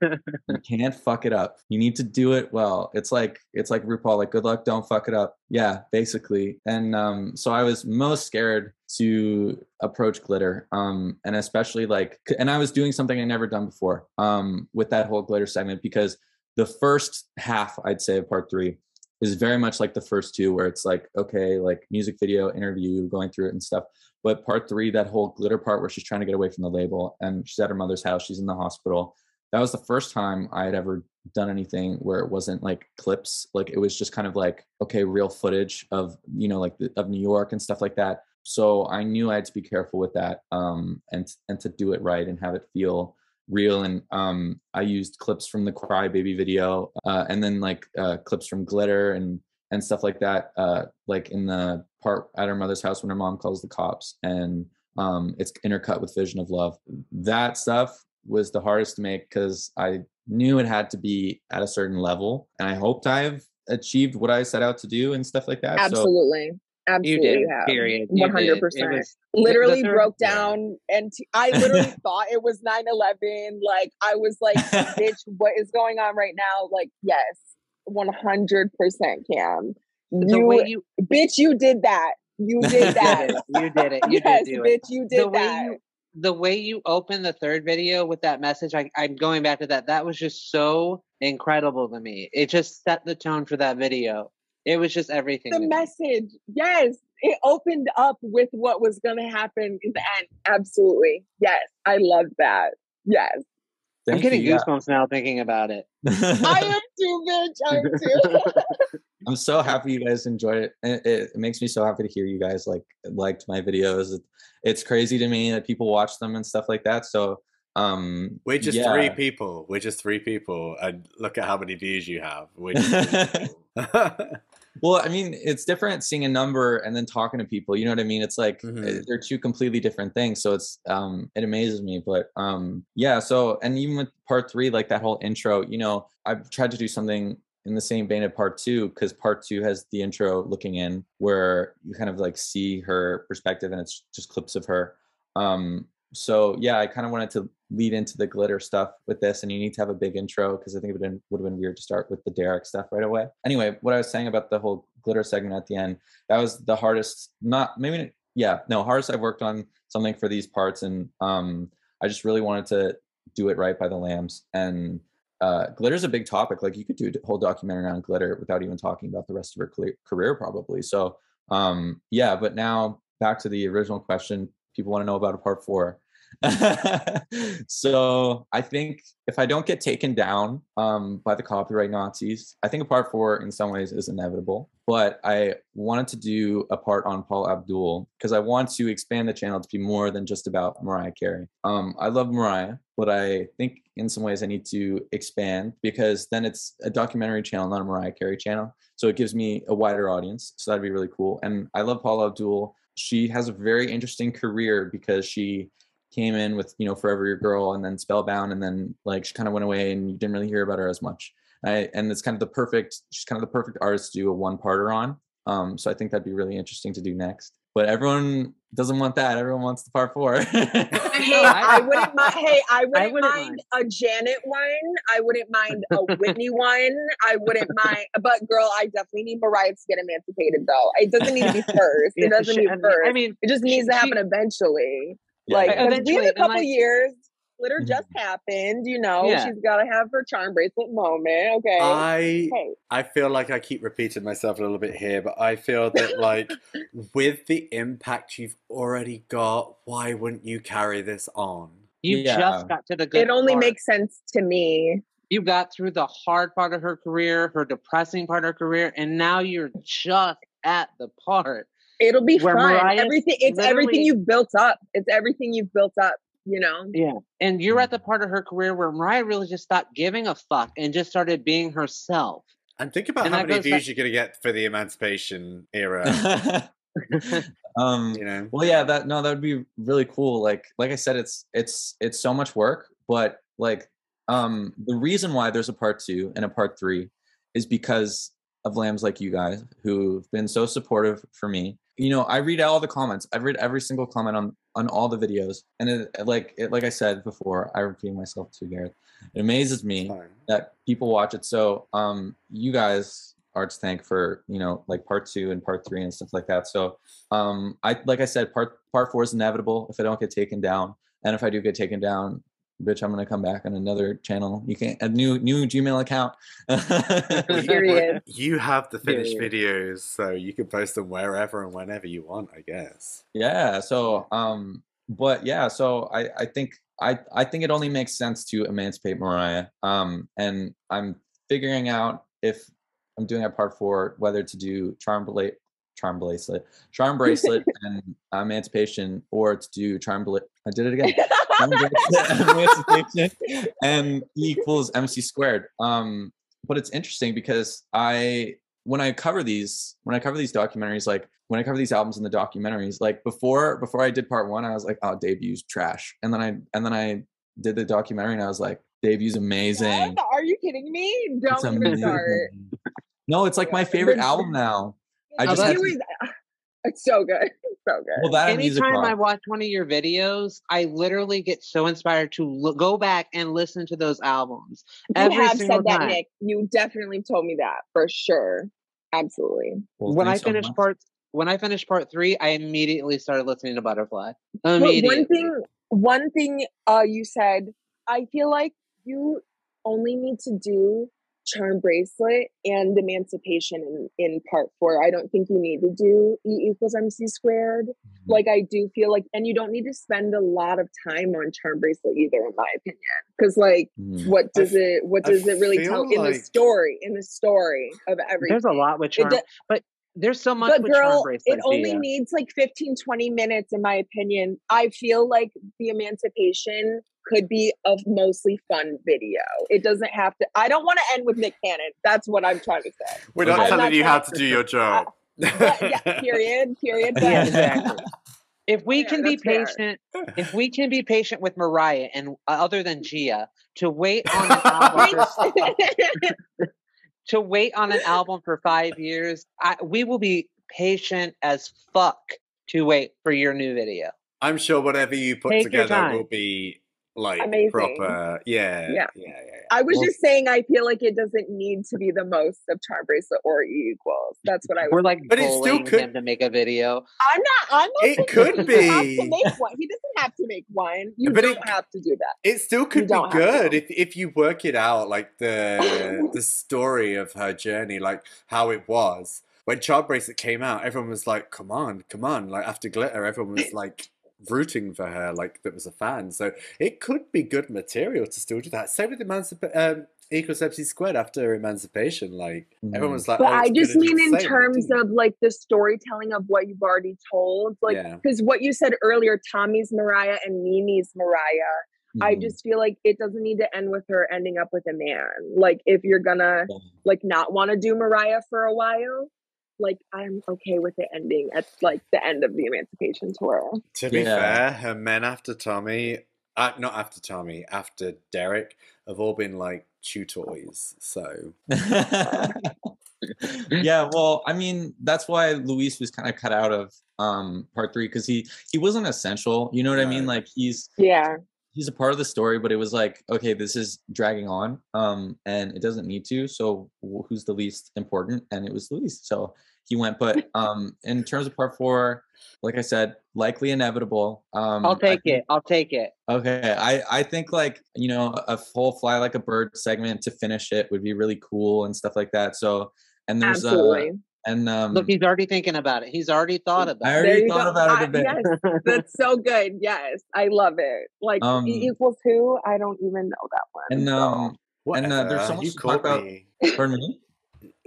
you can't fuck it up. You need to do it well. It's like it's like RuPaul, like good luck, don't fuck it up. Yeah, basically. And um, so I was most scared to approach glitter, um, and especially like, and I was doing something I never done before, um, with that whole glitter segment because the first half, I'd say, of part three is very much like the first two, where it's like, okay, like music video, interview, going through it and stuff. But part three, that whole glitter part where she's trying to get away from the label and she's at her mother's house, she's in the hospital. That was the first time I had ever done anything where it wasn't like clips. Like it was just kind of like, okay, real footage of, you know, like the, of New York and stuff like that. So I knew I had to be careful with that um, and and to do it right and have it feel real. And um, I used clips from the Cry Baby video uh, and then like uh, clips from Glitter and and stuff like that. Uh, like in the part at her mother's house when her mom calls the cops and um, it's intercut with Vision of Love. That stuff was the hardest to make because I knew it had to be at a certain level, and I hoped I've achieved what I set out to do and stuff like that. So Absolutely. you did. have. Period. 100%. Literally third- broke yeah. down and t- I literally thought it was 9-11 like i was like bitch what is going on right now like yes 100% cam the you way you bitch you did that you did that you did it. You yes did do it. bitch you did the way that you the way you open the third video with that message, I, I'm going back to that. That was just so incredible to me. It just set the tone for that video. It was just everything. the to me. message yes it opened up with what was going to happen in the end absolutely yes i love that yes I'm getting you, yeah. goosebumps now thinking about it. i am too bitch i am too I'm so happy you guys enjoyed it. It, it. it makes me so happy to hear you guys like liked my videos. It, it's crazy to me that people watch them and stuff like that. So um We're just yeah. three people. We're just three people, and look at how many views you have. We're just three people. Well, I mean, it's different seeing a number and then talking to people. You know what I mean? It's like uh, Mhm. they're two completely different things. So it's um it amazes me. But um yeah, so and even with part three, like that whole intro, you know, I've tried to do something in the same vein of part two, because part two has the intro looking in where you kind of like see her perspective and it's just clips of her. Um so yeah, I kind of wanted to lead into the glitter stuff with this, and you need to have a big intro because I think it would have been weird to start with the Derek stuff right away. Anyway, what I was saying about the whole glitter segment at the end, that was the hardest. Not maybe yeah, no hardest I've worked on something for these parts, and um, I just really wanted to do it right by the lambs. And uh, is a big topic. Like you could do a whole documentary on glitter without even talking about the rest of her career, probably. So um, yeah, but now back to the original question. People want to know about a part four. so I think if I don't get taken down um, by the copyright Nazis, I think a part four in some ways is inevitable. But I wanted to do a part on Paula Abdul because I want to expand the channel to be more than just about Mariah Carey. Um, I love Mariah, but I think in some ways I need to expand because then it's a documentary channel, not a Mariah Carey channel. So it gives me a wider audience. So that'd be really cool. And I love Paula Abdul. She has a very interesting career because she came in with you know Forever Your Girl and then Spellbound and then like she kind of went away and you didn't really hear about her as much. I, and it's kind of the perfect she's kind of the perfect artist to do a one parter on. Um, so I think that'd be really interesting to do next. But everyone doesn't want that. Everyone wants the part four. Hey, I wouldn't mind. Hey, I wouldn't, wouldn't mind, a Janet one. I wouldn't mind a Whitney one. I wouldn't mind, but girl, I definitely need Mariah to get emancipated. Though it doesn't need to be first. It doesn't she- need first. I mean, it just she- needs to happen she- eventually. Yeah. Like 'cause we have a couple like- years. glitter Mhm. just happened. You know, Yeah. she's got to have her charm bracelet moment. Okay. I hey. I feel like I keep repeating myself a little bit here, but I feel that like with the impact you've already got, why wouldn't you carry this on? You Yeah. just got to the good It only part. makes sense to me. you got through the hard part of her career, her depressing part of her career, and now you're just at the part. It'll be Where fun. Mariah's everything. It's everything you've built up. It's everything you've built up. You know. Yeah. And you're at the part of her career where Mariah really just stopped giving a fuck and just started being herself. And think about And how that many views back- you're gonna get for the emancipation era. um, you know, well, yeah, that no, that would be really cool. Like, like I said, it's it's it's so much work, but like, um, the reason why there's a part two and a part three is because of lambs like you guys who've been so supportive for me. You know, I read all the comments. I've read every single comment on on all the videos, and it, like it, like I said before, I repeat myself too, Gareth. It amazes me that people watch it. So um you guys arts tank for, you know, like part two and part three and stuff like that. So um I like I said, part part four is inevitable if I don't get taken down. And if I do get taken down, bitch, I'm gonna come back on another channel. You can a new new Gmail account. Period. You have the finished Period. videos, so you can post them wherever and whenever you want, I guess. yeah. So um but yeah, so I I think I I think it only makes sense to emancipate Mariah. Um and I'm figuring out if I'm doing a part four whether to do charm bracelet charm bracelet charm bracelet and emancipation or to do charm bla- I did it again. Bracelet, emancipation and E equals MC squared. Um but it's interesting because I when I cover these when I cover these documentaries like when I cover these albums and the documentaries, like before before I did part one, I was like, oh, debut's trash. And then I and then I did the documentary and I was like, debut's amazing. Are you kidding me? Don't start. No, it's like my favorite album now. I just It had to- was- it's so good. So good. Well, that Anytime I watch one of your videos, I literally get so inspired to lo- go back and listen to those albums. you every have single said that, time. Nick. You definitely told me that for sure. Absolutely. Well, when I so finished much. part when I finished part three, I immediately started listening to Butterfly. But Immediately. one thing, one thing, uh, you said. I feel like you only need to do charm bracelet and emancipation in, in part four. I don't think you need to do E equals MC squared. Mm-hmm. Like I do feel like, and you don't need to spend a lot of time on charm bracelet either, in my opinion. Because like, Mhm. what does f- it? What I does it really feel tell in the story? In the story of everything. There's a lot with charm, do- but there's so much but with charm girl, bracelet. it only Dia. needs like 15, 20 minutes, in my opinion. I feel like the emancipation could be a mostly fun video. It doesn't have to. I don't want to end with Nick Cannon. That's what I'm trying to say. We're not I'm telling not you how to do your job. But, yeah, period. Period. Yeah, exactly. If we Fair, can be that's fair. patient, if we can be patient with Mariah and uh, other than Gia to wait on an album for, to wait on an album for five years, I, we will be patient as fuck to wait for your new video. I'm sure whatever you put Take together will be like Amazing. proper. Yeah, yeah, Yeah. yeah, yeah. I was Well- just saying, I feel like it doesn't need to be the most of Charm Bracelet or equals. That's what I was. We're like But it still bullying could- him to make a video. I'm not. I'm not. It could he doesn't have be. to make one. He doesn't have to make one. You But don't c- have to do that. It still could be good if if you work it out, like the the story of her journey, like how it was when Charm Bracelet came out. Everyone was like, "Come on, come on!" Like after Glitter, everyone was like rooting for her, like that was a fan. So it could be good material to still do that. Same with Emancip- um, Equals MC Squared after Emancipation. Like everyone Mhm. was like, But "Oh, I just mean in same," terms of like the storytelling of what you've already told. Like, Yeah. because what you said earlier, Tommy's Mariah and Mimi's Mariah. I Mhm. just feel like it doesn't need to end with her ending up with a man. Like, if you're gonna like not want to do Mariah for a while, like I'm okay with it ending at like the end of the Emancipation tour. To be Yeah. fair, her men after Tommy, uh, not after Tommy, after Derek, have all been like chew toys. So yeah, well, I mean, that's why Luis was kind of cut out of um part three because he he wasn't essential. You know what I mean? Like he's Yeah, he's a part of the story, but it was like, okay, this is dragging on, um, and it doesn't need to. So who's the least important? And it was Luis. So he went. But um, in terms of part four, like I said, likely inevitable. Um, I'll take think- it. I'll take it. Okay, I I think like you know a whole fly like a bird segment to finish it would be really cool and stuff like that. So and there's uh Absolutely. And um Look, he's already thinking about it. He's already thought about it. I already There thought go. about it I- a bit. yes, that's so good. Yes, I love it. Like Um, E equals who? I don't even know that one. And so. um And, uh, there's so Whatever, much you to talk caught about- me. pardon me.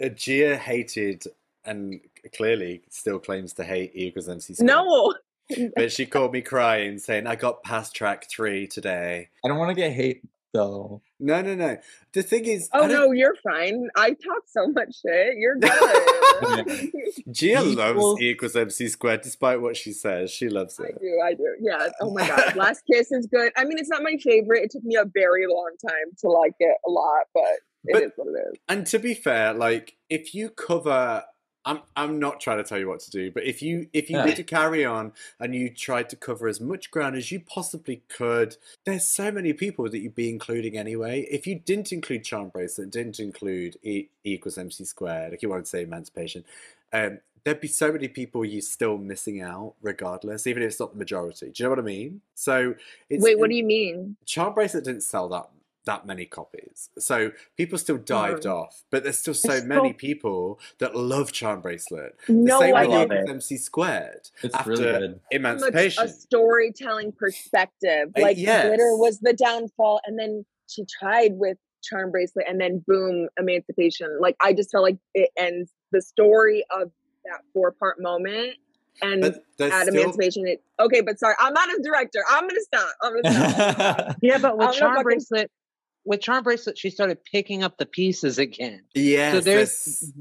Uh, Gia hated and clearly still claims to hate E equals MC squared. no, But she called me crying, saying, I got past track three today. I don't want to get hate though. No, no, no. The thing is, oh no, you're fine. I talk so much shit. You're good. Gia Equals- loves E equals MC squared, despite what she says. She loves it. I do, I do. Yeah. Oh my god. Last Kiss is good. I mean, it's not my favorite. It took me a very long time to like it a lot, but it But- is what it is. And to be fair, like if you cover I'm I'm not trying to tell you what to do, but if you if you Yeah. need to carry on and you tried to cover as much ground as you possibly could, there's so many people that you'd be including anyway. If you didn't include Charm Bracelet, didn't include E, e equals MC squared, like you wanted to say Emancipation, um, there'd be so many people you're still missing out regardless, even if it's not the majority. Do you know what I mean? So it's Wait, what do you mean? Charm Bracelet didn't sell that that many copies. So people still dived Oh. off. But there's still so There's many still- people that love Charm Bracelet. The No, same I love it. MC squared. It's after really good. much Emancipation. a storytelling perspective. Uh, Like yes. glitter was the downfall, and then she tried with charm bracelet, and then boom, emancipation. Like I just felt like it ends the story of that four part moment. And but there's at still emancipation, it okay. But sorry, I'm not a director. I'm gonna stop. I'm gonna stop. Yeah, but with I'm not Charm fucking- Bracelet, with Charm Bracelet, she started picking up the pieces again. yeah so there's there's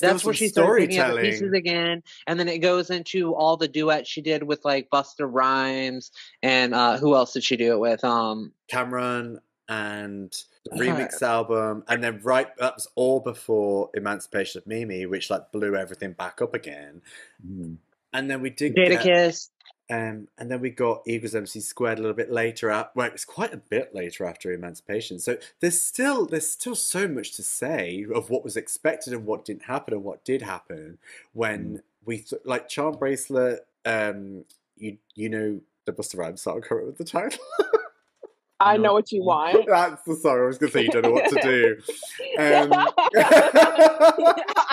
that's where some she started picking up the pieces again, and then it goes into all the duets she did with like Busta Rhymes and uh who else did she do it with? Um, Cam'ron and the Yeah. remix album, and then right that was all before Emancipation of Mimi, which like blew everything back up again. Mm. And then we did Data get, Kiss. Um, and then we got Eagles MC squared a little bit later. Out, well, it's quite a bit later after Emancipation. So there's still there's still so much to say of what was expected and what didn't happen and what did happen when we th- like Charm Bracelet. Um, you you know the Busta Rhymes song. I can't remember the title. I know what you want. That's the song. I was gonna say you don't know what to do. Um,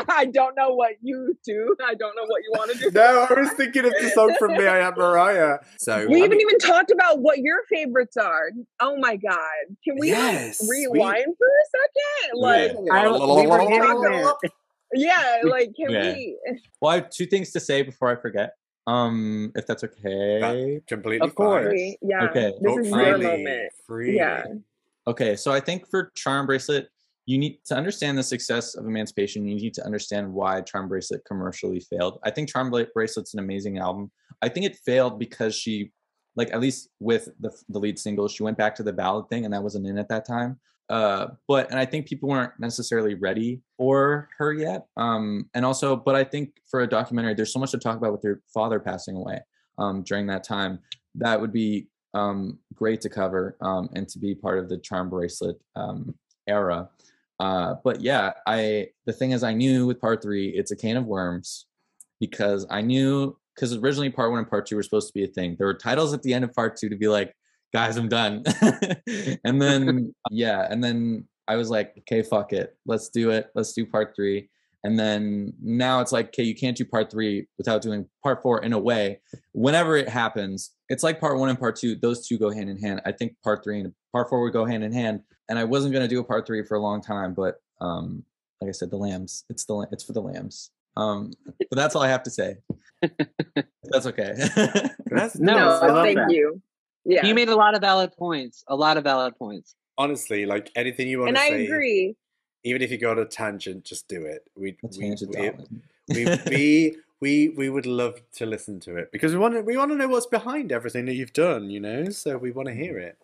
I don't know what you do. I don't know what you want to do. no, I was thinking of the song from Me I Am Mariah. So We I haven't mean- even talked about what your favorites are. Oh my god! Can we like, Yes, we- rewind for a second? Like, I- we were getting there. yeah, like can Yeah. we? Well, I have two things to say before I forget. Um, if that's okay. completely Of course. fine. Yeah. Okay. This Talk is your moment. freely. Yeah. Okay, so I think for Charm Bracelet, you need to understand the success of Emancipation. You need to understand why Charm Bracelet commercially failed. I think Charm Bracelet's an amazing album. I think it failed because she, like at least with the the lead single, she went back to the ballad thing, and that wasn't in at that time. Uh, but and I think people weren't necessarily ready for her yet. Um, and also, but I think for a documentary, there's so much to talk about with her father passing away um, during that time. That would be um, great to cover um, and to be part of the charm bracelet um, era. Uh, but yeah, I the thing is, I knew with part three, it's a can of worms because I knew because originally part one and part two were supposed to be a thing. There were titles at the end of part two to be like, guys, I'm done. and then yeah, and then I was like, okay, fuck it, let's do it. Let's do part three. And then now it's like, okay, you can't do part three without doing part four in a way. Whenever it happens, it's like part one and part two; those two go hand in hand. I think part three and part four would go hand in hand. And I wasn't gonna do a part three for a long time, but um, like I said, the lambs. It's the it's for the lambs. Um, but that's all I have to say. that's okay. That's No, No, I love thank that. you. Yeah, You made a lot of valid points. A lot of valid points. honestly like anything you want to say. and to I say. agree. Even if you go on a tangent, just do it. We Let's we, we, we, we we we would love to listen to it because we want to we want to know what's behind everything that you've done. You know, so we want to hear it.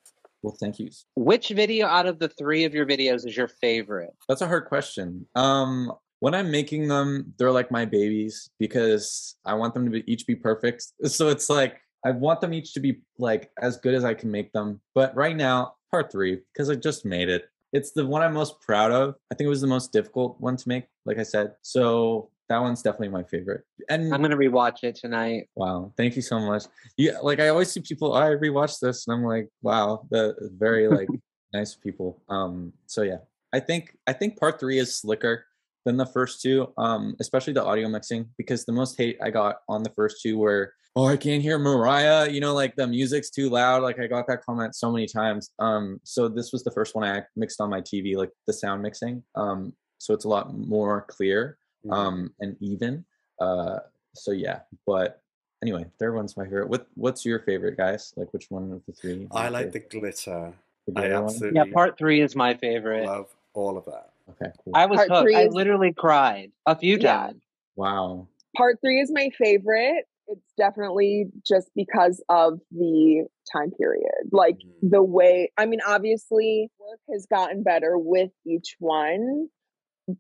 Well, thank you. Which video out of the three of your videos is your favorite? That's a hard question. Um, when I'm making them, they're like my babies because I want them to be, each be perfect. So it's like I want them each to be like as good as I can make them. But right now, part three, because I just made it. It's the one I'm most proud of. I think it was the most difficult one to make, like I said. So that one's definitely my favorite. And I'm gonna rewatch it tonight. wow, thank you so much. Yeah, like I always see people, "Oh, I rewatched this, and I'm like, wow, the very like nice people. Um, so yeah, I think I think part three is slicker than the first two, um, especially the audio mixing, because the most hate I got on the first two were, oh, I can't hear Mariah, you know, like the music's too loud. Like I got that comment so many times. Um, so this was the first one I mixed on my TV, like the sound mixing. Um, so it's a lot more clear Mm-hmm. um and even. Uh, so yeah, but anyway, third one's my favorite. What what's your favorite, guys? Like which one of the three? I like your- the glitter. the I glitter one? absolutely Yeah, part three is my favorite. love all of that. Okay, cool. I was Part hooked. three I is- literally cried a few Yeah. times. wow. Part three is my favorite. It's definitely just because of the time period. Like Mhm. the way, I mean, obviously, work has gotten better with each one,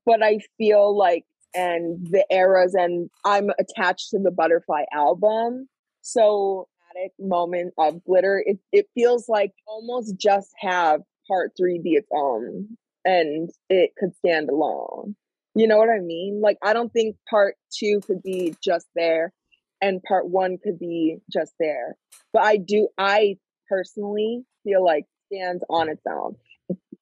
but I feel like, and the eras, and I'm attached to the Butterfly album. So, moment of glitter, it, it feels like almost just have part three be its own and it could stand alone. You know what I mean? Like, I don't think part two could be just there and part one could be just there. But I do, I personally feel like stands on its own.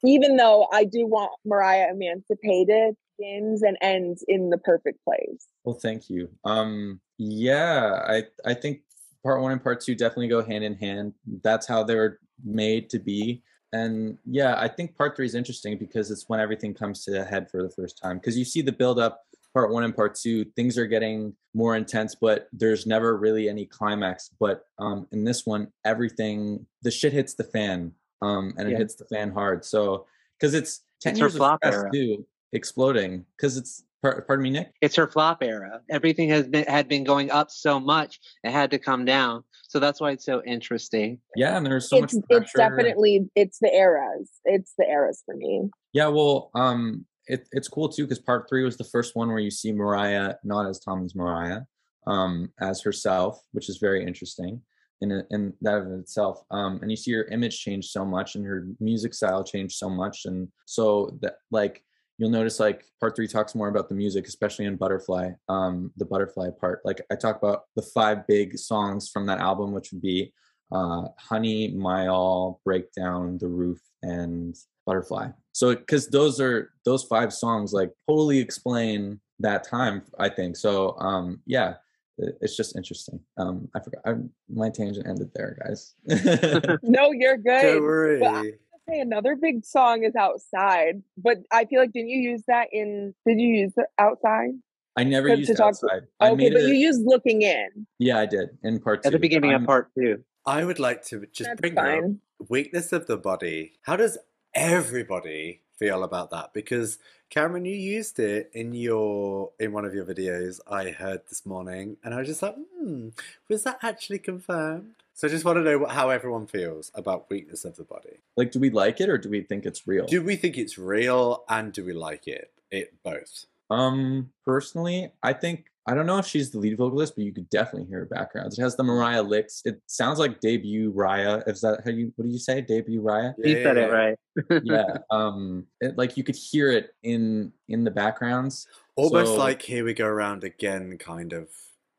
Even though I do want Mariah emancipated, begins and ends in the perfect place. Well, thank you. Um, yeah, I I think part one and part two definitely go hand in hand. That's how they were made to be. And yeah, I think part three is interesting because it's when everything comes to a head for the first time. Because you see the build up, part one and part two, things are getting more intense, but there's never really any climax. But um, in this one, everything the shit hits the fan, um, and it Yeah. hits the fan hard. So because it's ten It's years of stress era. too, exploding. Because it's pardon me, Nick. It's her flop era. Everything has been had been going up so much, it had to come down. So that's why it's so interesting. Yeah, and there's so it's much it's definitely it's the eras. It's the eras for me. Yeah, well, um, it, it's cool too because part three was the first one where you see Mariah not as Tommy's Mariah, um, as herself, which is very interesting in a, in that of itself. Um, and you see her image change so much and her music style change so much, and so that like you'll notice like part three talks more about the music, especially in Butterfly, um, the Butterfly part. Like I talk about the five big songs from that album, which would be uh, Honey, My All, Breakdown, The Roof, and Butterfly. So because those are those five songs like totally explain that time, I think. So um yeah, it's just interesting. Um I forgot I, my tangent ended there, guys. No, you're good. Don't worry. But I- Hey, another big song is outside, but I feel like didn't you use that in? Did you use outside? I never To- to used talk- outside. I Okay, made but it, you used looking in. yeah, I did in part two. At the beginning I'm- of part two. I would like to just That's bring up weakness of the body. How does everybody feel about that? Because Cameron, you used it in your in one of your videos I heard this morning, and I was just like, hmm, was that actually confirmed? So I just want to know what, how everyone feels about weakness of the body. like, do we like it or do we think it's real? Do we think it's real, and do we like it? It both. Um, personally, I think I don't know if she's the lead vocalist, but you could definitely hear her backgrounds. It has the Mariah licks. It sounds like debut Raya. Is that how you? What do you say? Debut Raya? You Yeah, said yeah, it right. yeah. Um, it, like you could hear it in in the backgrounds. Almost So- like here we go around again, kind of.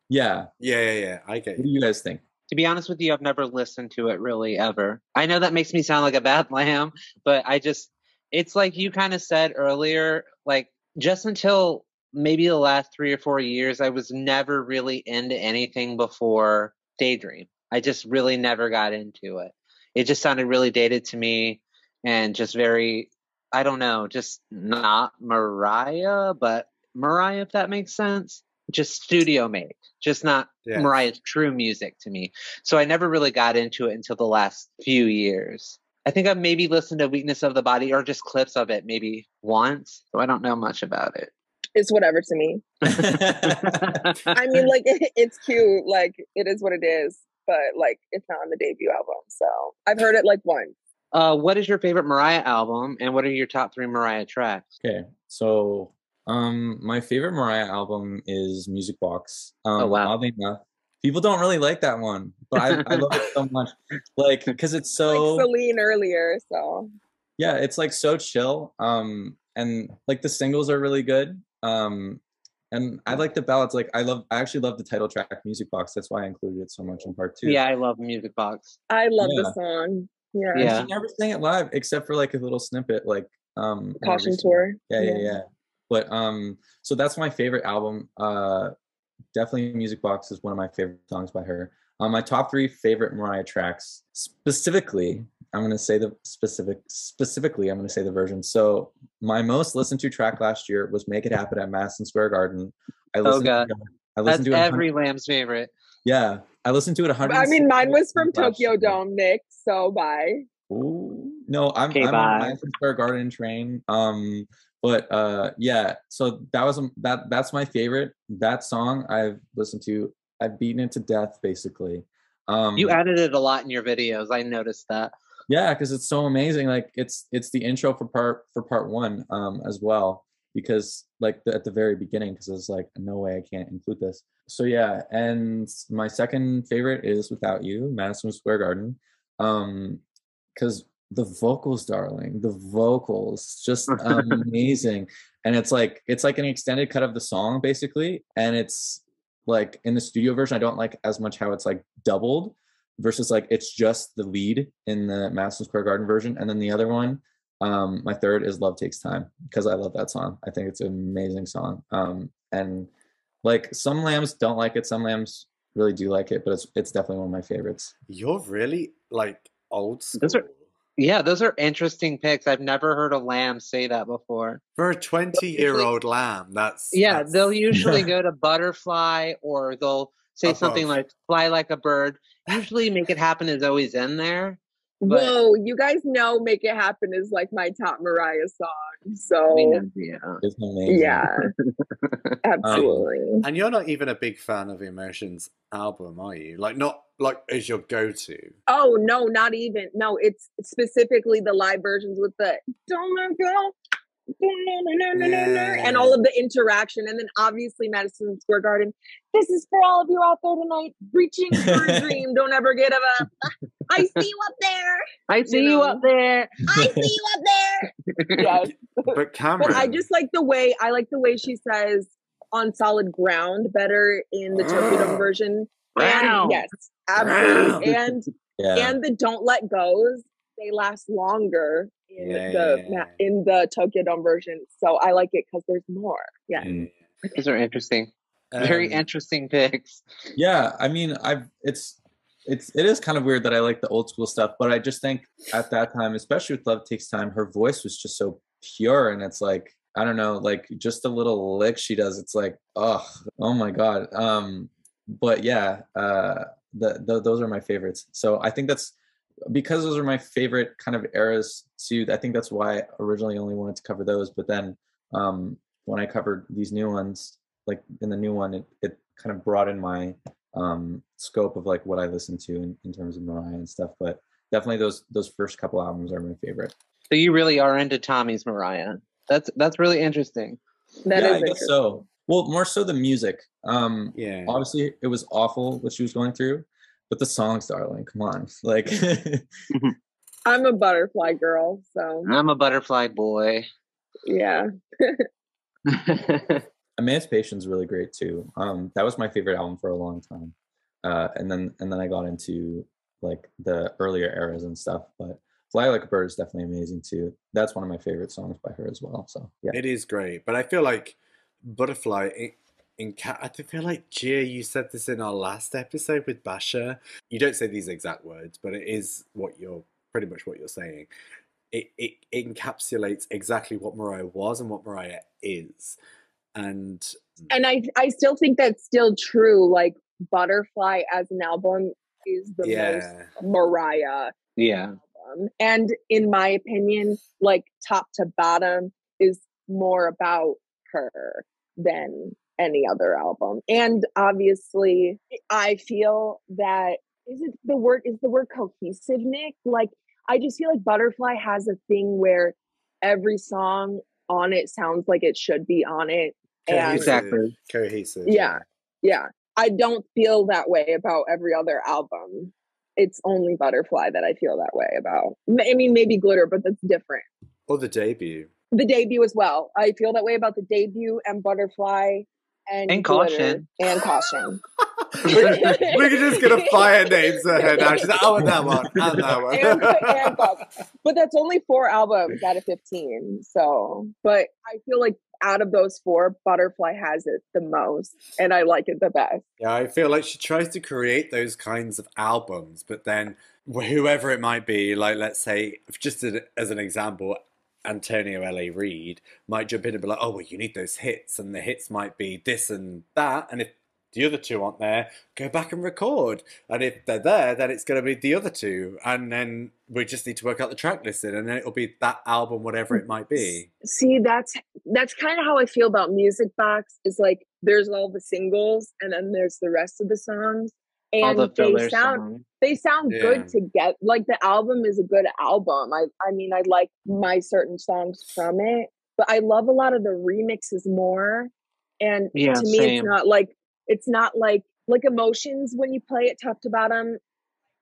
Yeah. Yeah, yeah, yeah. I get What do you. you guys think? To be honest with you, I've never listened to it really ever. I know that makes me sound like a bad lamb, but I just, it's like you kind of said earlier, like just until maybe the last three or four years, I was never really into anything before Daydream. I just really never got into it. It just sounded really dated to me and just very, I don't know, just not Mariah, but Mariah, if that makes sense. Just studio made, just not Yeah. Mariah's true music to me. So I never really got into it until the last few years. I think I've maybe listened to Weakness of the Body or just clips of it maybe once. So I don't know much about it. It's whatever to me. I mean, like it's cute. Like it is what it is. But like it's not on the debut album, so I've heard it like once. uh, what is your favorite Mariah album and what are your top three Mariah tracks? Okay, so um, my favorite Mariah album is Music Box. Um, Oh, wow. Oddly enough, People don't really like that one, but I, I love it so much. Like because it's so like Celine earlier. So yeah, it's like so chill. Um, and like the singles are really good. Um, and I like the ballads. Like I love, I actually love the title track, Music Box. That's why I included it so much in part two. Yeah, I love Music Box. I love Yeah. the song. Yeah. And she never sang it live except for like a little snippet, like um, in Caution recent- tour. Yeah, yeah, yeah. But um, so that's my favorite album. Uh, definitely Music Box is one of my favorite songs by her. Um, my top three favorite Mariah tracks, specifically, I'm gonna say the specific. Specifically, I'm gonna say the version. So my most listened to track last year was "Make It Happen" at Madison Square Garden. I listened. God. To, I That's to it. a hun- every lamb's favorite. Yeah, I listened to it. 100. I mean, mine was from Tokyo year. Dome, Nick. So bye. Ooh. No, I'm Okay, I'm bye. on Madison Square Garden train. Um, but uh, yeah. So that was um, that. That's my favorite. That song I've listened to. I've beaten it to death, basically. Um, You added it a lot in your videos. I noticed that. yeah, because it's so amazing. Like it's it's the intro for part for part one um as well. Because like the, at the very beginning, because it's like no way I can't include this. So yeah, and my second favorite is Without You, Madison Square Garden. Um, because the vocals, darling, the vocals just amazing. And it's like it's like an extended cut of the song basically, and it's like in the studio version, I don't like as much how it's like doubled versus like it's just the lead in the Madison Square Garden version, and then the other one, um, my third is Love Takes Time because I love that song. I think it's an amazing song. Um, and like some lambs don't like it, some lambs really do like it, but it's it's definitely one of my favorites. You're really like old school. Those are- Yeah, those are interesting picks. I've never heard a lamb say that before. For a 20 year old lamb, that's. Yeah, that's- they'll usually go to butterfly or they'll say something like fly like a bird. Usually make it happen is always in there. But- Whoa, you guys know "Make It Happen" is like my top Mariah song. So I mean, yeah. It's yeah, um, absolutely. And you're not even a big fan of Emotions album, are you? Like, not like as your go to. oh no, not even. No, it's specifically the live versions with the "Don't Let Go." And all of the interaction, and then obviously Madison Square Garden. This is for all of you out there tonight, reaching for a dream. Don't ever give up. I see you up there. I see you, know. up there. I see you up there. Yes. But Cameron. But I just like the way I like the way she says on solid ground better in the Tokyo ah. version. Wow. And yes, absolutely. Wow. And Yeah. and the don't let goes, they last longer in Yeah, the yeah, yeah. in the Tokyo Dome version. So I like it because there's more. Yeah. Mm. Those are interesting. Very Um, interesting picks. Yeah, I mean, I've it's it's it is kind of weird that I like the old school stuff, but I just think at that time, especially with Love Takes Time, her voice was just so pure, and it's like I don't know, like just a little lick she does, it's like oh, oh my god. Um, but yeah, uh, the, the those are my favorites. So I think that's because those are my favorite kind of eras too. I think that's why I originally only wanted to cover those, but then um, when I covered these new ones, like in the new one, it, it kind of broadened my um, scope of like what I listen to in, in terms of Mariah and stuff. But definitely those those first couple albums are my favorite. So you really are into Tommy's Mariah. That's that's really interesting. That yeah, is I guess interesting. so. Well, more so the music. Um, Yeah. obviously, it was awful what she was going through, but the songs, darling, come on, like. I'm a butterfly girl, so I'm a butterfly boy. yeah. Emancipation is really great too. Um, that was my favorite album for a long time, uh, and then and then I got into like the earlier eras and stuff. But Fly Like a Bird is definitely amazing too. That's one of my favorite songs by her as well. So yeah, It is great, but I feel like Butterfly in, in cat. I feel like Gia, you said this in our last episode with Basha. You don't say these exact words, but it is what you're pretty much what you're saying. It it, it encapsulates exactly what Mariah was and what Mariah is, and hmm. And I I still think that's still true. Like Butterfly as an album is the most Mariah yeah. album. And in my opinion, like top to bottom is more about her than any other album. And obviously, I feel that is it the word is the word cohesive, Nick? Like I just feel like Butterfly has a thing where every song on it sounds like it should be on it. And Exactly. cohesive. Yeah. yeah. I don't feel that way about every other album. It's only Butterfly that I feel that way about. I mean, maybe Glitter, but that's different. Or the debut. The debut as well. I feel that way about the debut and Butterfly and, And Caution. and Caution. we're, we're just get a fire names at her now. She's like, oh, and that one, and that one. and, and But that's only four albums out of 15. So, but I feel like out of those four, Butterfly has it the most, and I like it the best. Yeah, I feel like she tries to create those kinds of albums, but then whoever it might be, like let's say, just as as an example, Antonio L.A. Reid might jump in and be like, oh, well, you need those hits, and the hits might be this and that, and if the other two aren't there, go back and record. And if they're there, then it's going to be the other two, and then we just need to work out the track listing, and then it'll be that album, whatever it might be. See, that's that's kind of how I feel about Music Box. Is like there's all the singles, and then there's the rest of the songs, and the they sound songs. they sound Yeah. good together. Like the album is a good album. I I mean, I like my certain songs from it, but I love a lot of the remixes more. And Yeah, to me, same. it's not like it's not like like emotions when you play it top to bottom.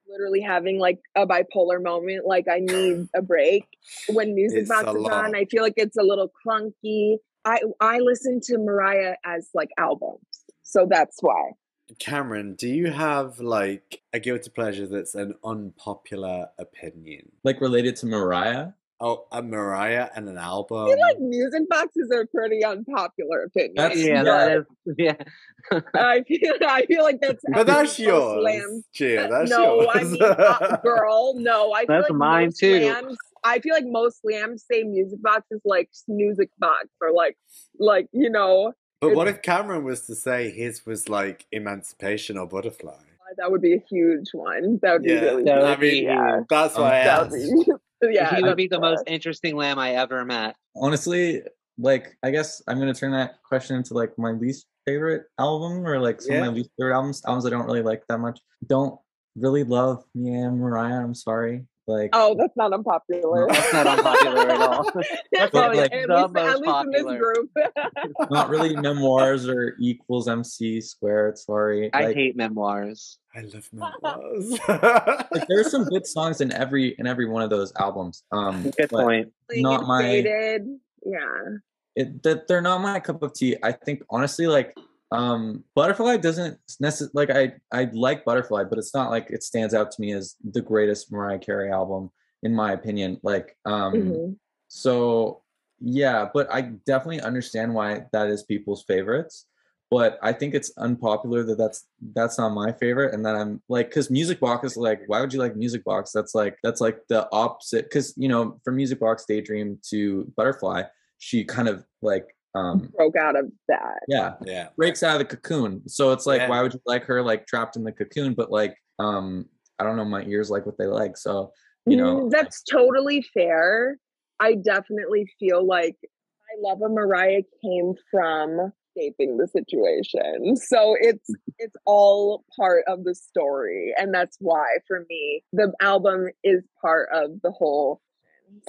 Literally having like a bipolar moment, like I need a break when music It's box is lot. on. I feel like it's a little clunky. I I listen to Mariah as like albums, so that's why. Cameron, do you have like a guilty pleasure that's an unpopular opinion? Like related to Mariah. Oh, a Mariah and an album. I feel like music boxes are pretty unpopular opinion. That's- Yeah, yeah. that is. Yeah, I feel I feel like that's but that's yours. slams- Gia, that's no, yours. I mean, uh, girl, no. I feel That's like mine too. Slams, I feel like most slams say music box is like music box or like like you know but what if Cameron was to say his was like Emancipation or Butterfly? that would be a huge one. That would be really that would I mean, be yeah. That's why I That asked. be, yeah, he would be the most interesting lamb I ever met. Honestly, like I guess I'm gonna turn that question into like my least favorite album or like some of my least favorite albums. Albums I don't really like that much. Don't really love me and Mariah. I'm sorry. Like Oh, that's not unpopular. That's not unpopular at all. That's But, probably like, at, the least, most at least in this group. not really memoirs or equals MC squared. Sorry. I Like, hate memoirs. I love memoirs. like there are some good songs in every in every one of those albums. Um, Good but point. Not my- Faded. Yeah. it that they're not my cup of tea. I think honestly, like um Butterfly doesn't necessarily like I I like Butterfly, but it's not like it stands out to me as the greatest Mariah Carey album in my opinion. Like um Mhm. so yeah, but I definitely understand why that is people's favorites. But I think it's unpopular that that's that's not my favorite, and that I'm like, because Music Box is like, why would you like Music Box? That's like that's like the opposite. Because you know, from Music Box Daydream to Butterfly, she kind of like um Broke out of that. yeah yeah. breaks out of the cocoon. So it's like, Yeah. why would you like her like trapped in the cocoon? But like um I don't know, my ears like what they like. So you know, Mm, that's totally fair. I definitely feel like I love a Mariah came from escaping the situation. So it's it's all part of the story. And that's why for me, the album is part of the whole.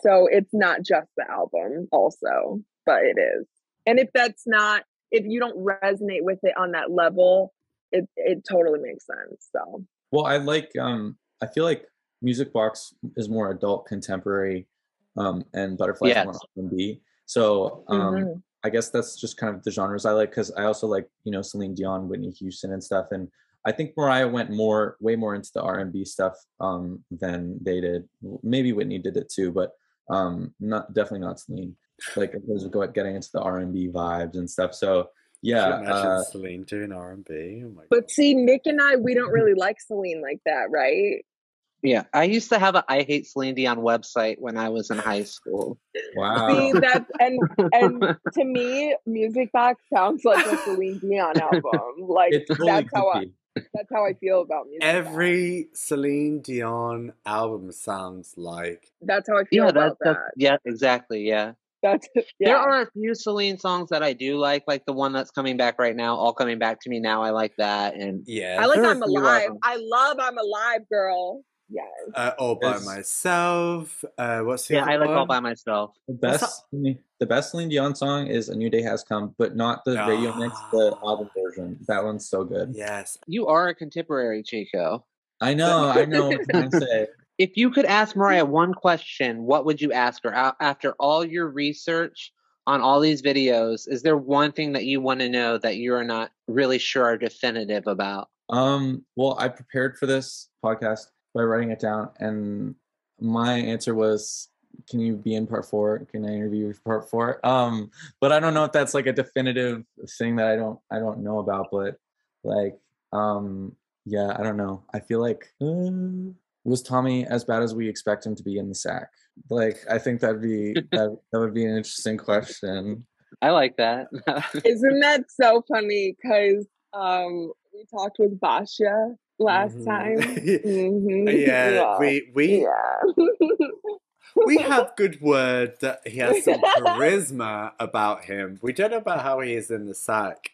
So it's not just the album also, but it is. And if that's not if you don't resonate with it on that level, it it totally makes sense. So Well, I like um I feel like Music Box is more adult contemporary um and Butterfly is more R&B. So um mhm. I guess that's just kind of the genres I like cuz I also like, you know, Celine Dion, Whitney Houston and stuff and I think Mariah went more way more into the R&B stuff um than they did. Maybe Whitney did it too, but um not definitely not Celine. Like in terms of getting into the R&B vibes and stuff. So yeah, Could you imagine uh, Celine doing R and B. Oh But God. see, Nick and I, we don't really like Celine like that, right? Yeah, I used to have a I hate Celine Dion website when I was in high school. wow. See that, and and to me, Music Box sounds like a Celine Dion album. Like totally that's could how I, that's how I feel about Music Box. Every Celine Dion album sounds like That's how I feel Yeah, about that's, that. that's yeah, exactly. Yeah. That's There are a few Celine songs that I do like, like the one that's coming back right now, all coming back to me now. I like that, and yeah. I like I'm a few of alive. I love I'm alive, girl. Yes. uh, all by Yes. myself. Uh, what's the yeah, I like all by myself. The best, Celine- the best Celine Dion song is "A New Day Has Come," but not the radio mix, the Ah. album version. That one's so good. Yes. You are a contemporary, Chico. I know, I know. What I'm trying to say. If you could ask Mariah one question, what would you ask her after all your research on all these videos? Is there one thing that you want to know that you are not really sure or definitive about? Um, well, I prepared for this podcast by writing it down, and my answer was, "Can you be in part four? Can I interview you for part four? Um, but I don't know if that's like a definitive thing that I don't I don't know about, but like, um, yeah, I don't know. I feel like uh, was Tommy as bad as we expect him to be in the sack? Like, I think that'd be that that would be an interesting question. I like that. Isn't that so funny? Because um, we talked with Basha last Mhm. time. Mhm. yeah, we we yeah. we have good word that he has some charisma about him. We don't know about how he is in the sack,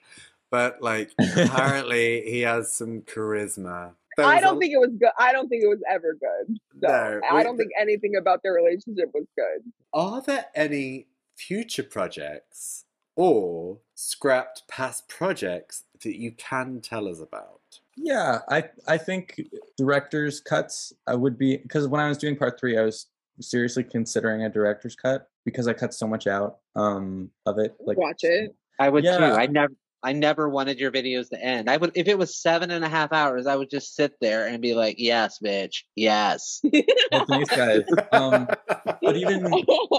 but like apparently he has some charisma. There I don't a- think it was good. I don't think it was ever good. So, No, I don't think anything about their relationship was good. Are there any future projects or scrapped past projects that you can tell us about? Yeah, I I think director's cuts I would be because when I was doing part three, I was seriously considering a director's cut because I cut so much out um of it. Like Watch it. I would Yeah. too. I never I never wanted your videos to end. I would if it was seven and a half hours, I would just sit there and be like, Yes, bitch. Yes. Well, thanks, guys. Um, but even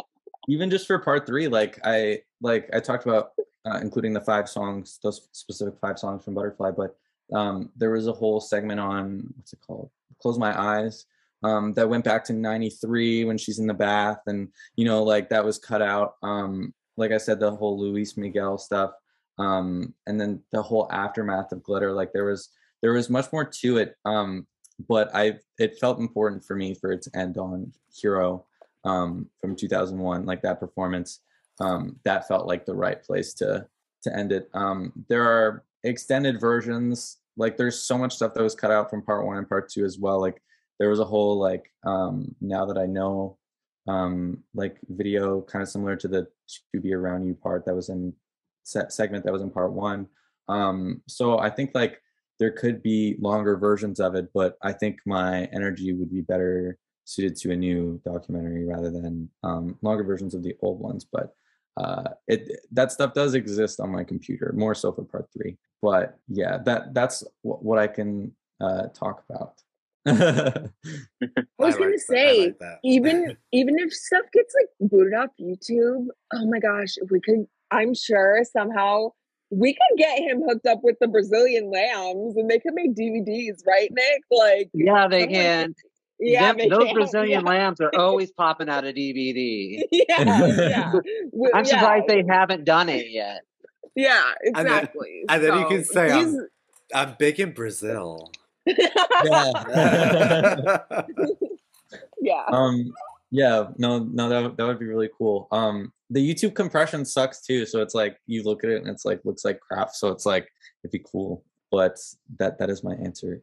even just for part three, like I like I talked about uh, including the five songs, those specific five songs from Butterfly, but um, there was a whole segment on what's it called? Close My Eyes. Um, that went back to '93 when she's in the bath, and you know, like that was cut out. Um, like I said, the whole Luis Miguel stuff, um, and then the whole aftermath of Glitter. Like there was there was much more to it. Um, but I it felt important for me for it to end on Hero um, from 2001, like that performance. Um, that felt like the right place to to end it. Um, there are extended versions. Like there's so much stuff that was cut out from part one and part two as well. Like there was a whole like um, now that I know like video kind of similar to the to be around you part that was in segment that was in part one. Um, so I think like there could be longer versions of it, but I think my energy would be better suited to a new documentary rather than um, longer versions of the old ones. But uh, it that stuff does exist on my computer, more so for part three. But yeah, that that's what, what I can uh, talk about. I was I gonna like say, like even even if stuff gets like booted off YouTube, oh my gosh, if we could, I'm sure somehow we could get him hooked up with the Brazilian lambs and they could make DVDs, right, Nick? Like, Yeah, they someone- can. yeah, Them- those can, Brazilian yeah. lambs are always popping out of DVD. yeah, yeah. W- I'm yeah, surprised they haven't done it yet. Yeah, exactly. and then you can say, he's- I'm big in Brazil. yeah. yeah. um yeah no no that, would- that would be really cool um the youtube compression sucks too so it's like you look at it and it's like looks like crap so it's like it'd be cool but that that is my answer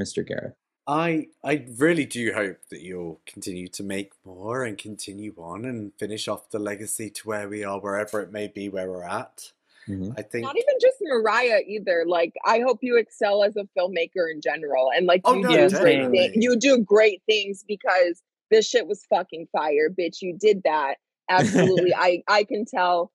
mr gareth I I really do hope that you'll continue to make more and continue on and finish off the legacy to where we are, wherever it may be where we're at. Mhm. I think. Not even just Mariah either. Like I hope you excel as a filmmaker in general, and like Oh, you no, do great definitely. things. You do great things because this shit was fucking fire, bitch. You did that absolutely. I I can tell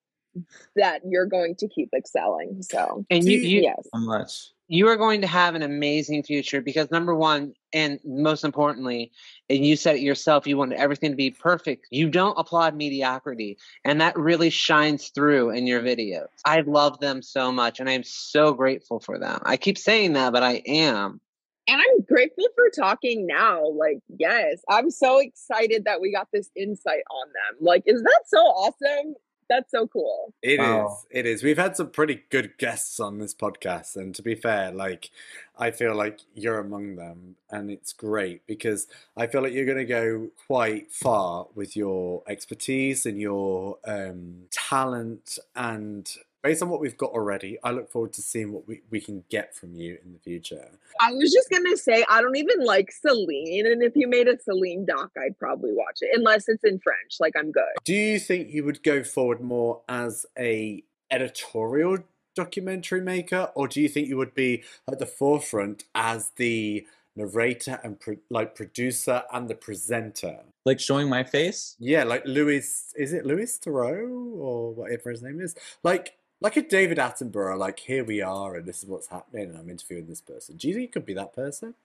that you're going to keep excelling. So And you, you, yes, how much you are going to have an amazing future because number one and most importantly and you said it yourself you want everything to be perfect you don't applaud mediocrity and that really shines through in your videos i love them so much and i am so grateful for them i keep saying that but i am and I'm grateful for talking now. Like yes, I'm so excited that we got this insight on them. Like, is that so awesome? That's so cool. It is. Wow. It is. We've had some pretty good guests on this podcast, and to be fair, like I feel like you're among them, and it's great because I feel like you're going to go quite far with your expertise and your um, talent and based on what we've got already, I look forward to seeing what we, we can get from you in the future. I was just gonna say I don't even like Celine, and if you made a Celine doc, I'd probably watch it unless it's in French. Like I'm good. Do you think you would go forward more as a editorial documentary maker, or do you think you would be at the forefront as the narrator and pro- like producer and the presenter? Like showing my face? Yeah, like Louis. Is it Louis Theroux or whatever his name is? Like like a David Attenborough, like here we are and this is what's happening and I'm interviewing this person. Do you think you could be that person?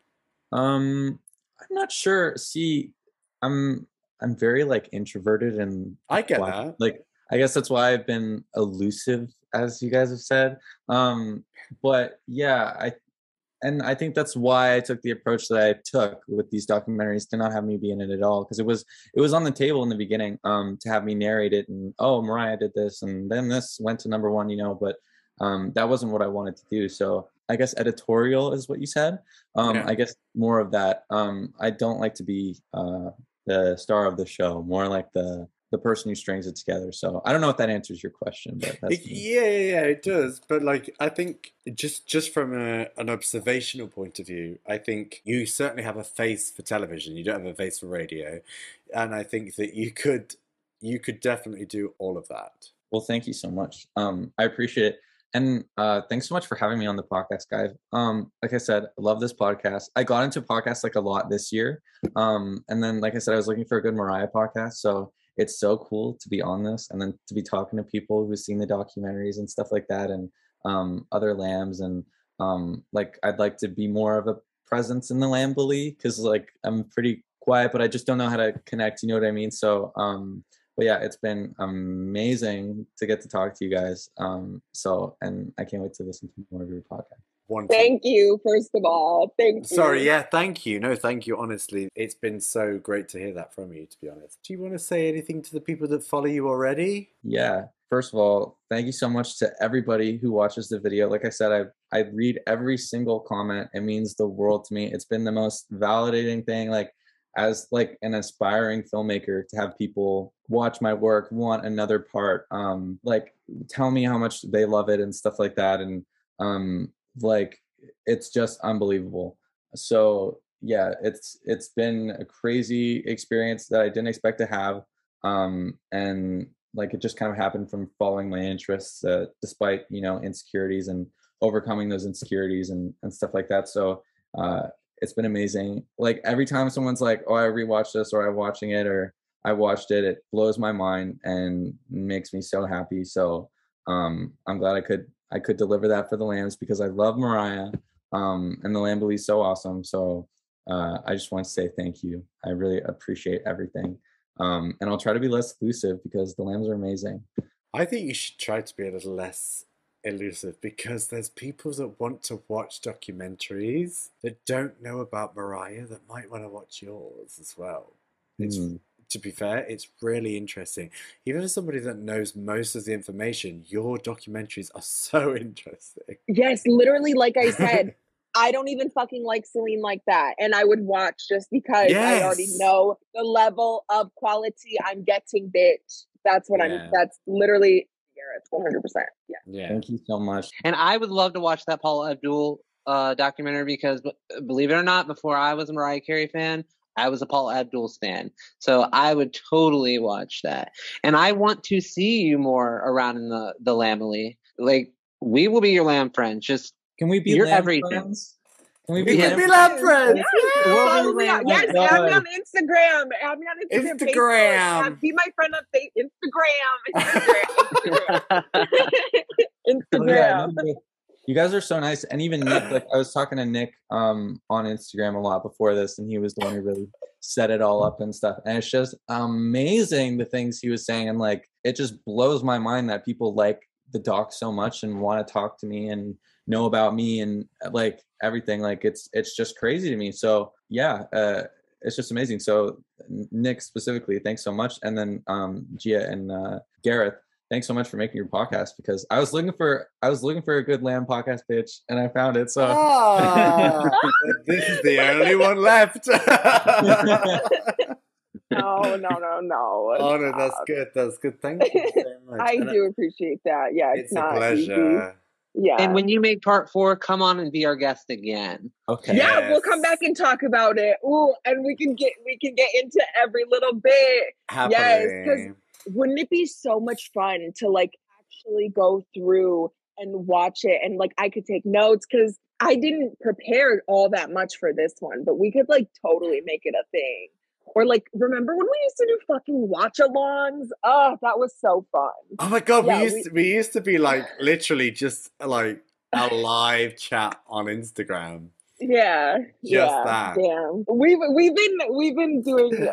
Um, I'm not sure. See, I'm I'm very like introverted and I get that. Like I guess that's why I've been elusive, as you guys have said. Um, but yeah, I and I think that's why I took the approach that I took with these documentaries to not have me be in it at all because it was it was on the table in the beginning um, to have me narrate it and oh Mariah did this and then this went to number one you know but um, that wasn't what I wanted to do so I guess editorial is what you said um, Yeah. I guess more of that um, I don't like to be uh, the star of the show more like the the person who strings it together so I don't know if that answers your question but that's It- yeah, yeah, yeah, it does. But like, I think just just from a, an observational point of view, I think you certainly have a face for television. You don't have a face for radio, and I think that you could you could definitely do all of that. Well, thank you so much. Um, I appreciate it. And uh, thanks so much for having me on the podcast, guys. Um, like I said, I love this podcast. I got into podcasts like a lot this year. Um, and then, like I said, I was looking for a good Mariah podcast. So it's so cool to be on this and then to be talking to people who've seen the documentaries and stuff like that and um, other lambs. And um, like, I'd like to be more of a presence in the Lambily because like I'm pretty quiet, but I just don't know how to connect. You know what I mean? So, um, but yeah, it's been amazing to get to talk to you guys. Um, so, and I can't wait to listen to more of your podcast. Wonderful. Thank you, first of all. Thank you. Sorry, yeah, thank you. No, thank you. Honestly, it's been so great to hear that from you. To be honest, do you want to say anything to the people that follow you already? Yeah. First of all, thank you so much to everybody who watches the video. Like I said, I I read every single comment. It means the world to me. It's been the most validating thing. Like as like an aspiring filmmaker to have people watch my work, want another part, um, like tell me how much they love it and stuff like that. And um, like it's just unbelievable. So yeah, it's it's been a crazy experience that I didn't expect to have. Um, and like it just kind of happened from following my interests uh, despite you know insecurities and overcoming those insecurities and, and stuff like that so uh, it's been amazing like every time someone's like oh i rewatched this or i'm watching it or i watched it it blows my mind and makes me so happy so um, i'm glad i could i could deliver that for the lambs because i love mariah um, and the lamb is so awesome so uh, i just want to say thank you i really appreciate everything um, and I'll try to be less elusive because the lambs are amazing. I think you should try to be a little less elusive because there's people that want to watch documentaries that don't know about Mariah that might want to watch yours as well. It's Mm. To be fair, it's really interesting. Even as somebody that knows most of the information, your documentaries are so interesting. Yes, literally, like I said, I don't even fucking like Celine like that. And I would watch just because I already know the level of quality I'm getting, bitch. That's what Yeah. I'm, that's literally Gareth, 100%. Yeah. Yeah. Thank you so much. And I would love to watch that Paula Abdul uh, documentary because, b- believe it or not, before I was a Mariah Carey fan, I was a Paula Abdul fan. So I would totally watch that. And I want to see you more around in the the Lambily. Like we will be your lamb friends. Just Can we be You're everything. friends? Can we We be Yeah. can lamb be lab friends. Yes, We'll follow be me on, lamb yes, friends. add me on Instagram. Add me on Instagram. Instagram. add- Be my friend on fa- Instagram. Instagram. Instagram. Oh, yeah, Instagram. You guys are so nice. And even Nick, like I was talking to Nick um on Instagram a lot before this, and he was the one who really set it all up and stuff. And it's just amazing the things he was saying. And like it just blows my mind that people like the doc so much and want to talk to me and know about me and like everything. Like it's it's just crazy to me. So yeah, uh it's just amazing. So Nick specifically, thanks so much. And then um Gia and uh Gareth, thanks so much for making your podcast because I was looking for I was looking for a good lamb podcast bitch and I found it. So Ah, this is the only one left. no, no, no, no. Oh no, that's good. That's good. Thank you so much. I And do appreciate that. Yeah, it's, It's a not easy. pleasure. Yeah. And when you make part four, come on and be our guest again. Okay. yeah, we'll come back and talk about it. Ooh, and we can get we can get into every little bit. Happily. 'cause- Wouldn't it be so much fun to like actually go through and watch it and like I could take notes because I didn't prepare all that much for this one, but we could like totally make it a thing. Or like remember when we used to do fucking watch alongs? Oh, ah, that was so fun. Oh my god, Yeah, we used we- to, we used to be like literally just like a live chat on Instagram. Yeah. Just yeah. that. Damn. We've we've been we've been doing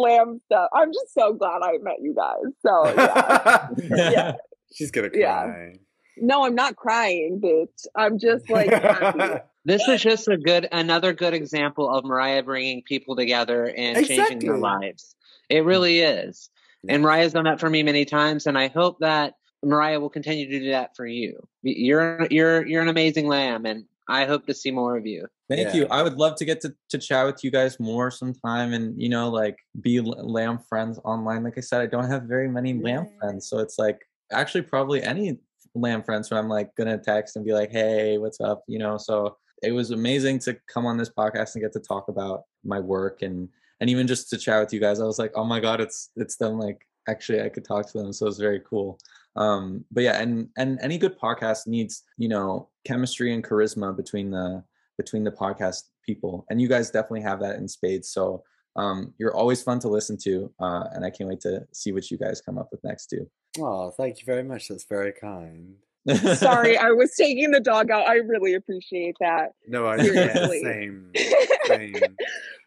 lamb stuff. I'm just so glad I met you guys. So yeah. Yeah. She's gonna Yeah. cry. No, I'm not crying, bitch. I'm just like happy. This is just a good, another good example of Mariah bringing people together and changing their lives. It really is. And Mariah's done that for me many times, and I hope that Mariah will continue to do that for you. You're you're you're an amazing lamb, and I hope to see more of you. Thank Yeah. you. I would love to get to, to chat with you guys more sometime and, you know, like be lamb friends online. Like I said, I don't have very many lamb friends. So it's like actually probably any lamb friends who I'm like going to text and be like, hey, what's up? You know, so it was amazing to come on this podcast and get to talk about my work and, and even just to chat with you guys. I was like, oh my God, it's, it's them. Like actually I could talk to them. So it's very cool um but yeah and and any good podcast needs you know chemistry and charisma between the between the podcast people and you guys definitely have that in spades so um you're always fun to listen to uh and i can't wait to see what you guys come up with next too Oh, thank you very much. That's very kind. Sorry, I was taking the dog out. I really appreciate that. No, I yeah, Seriously. same. Same.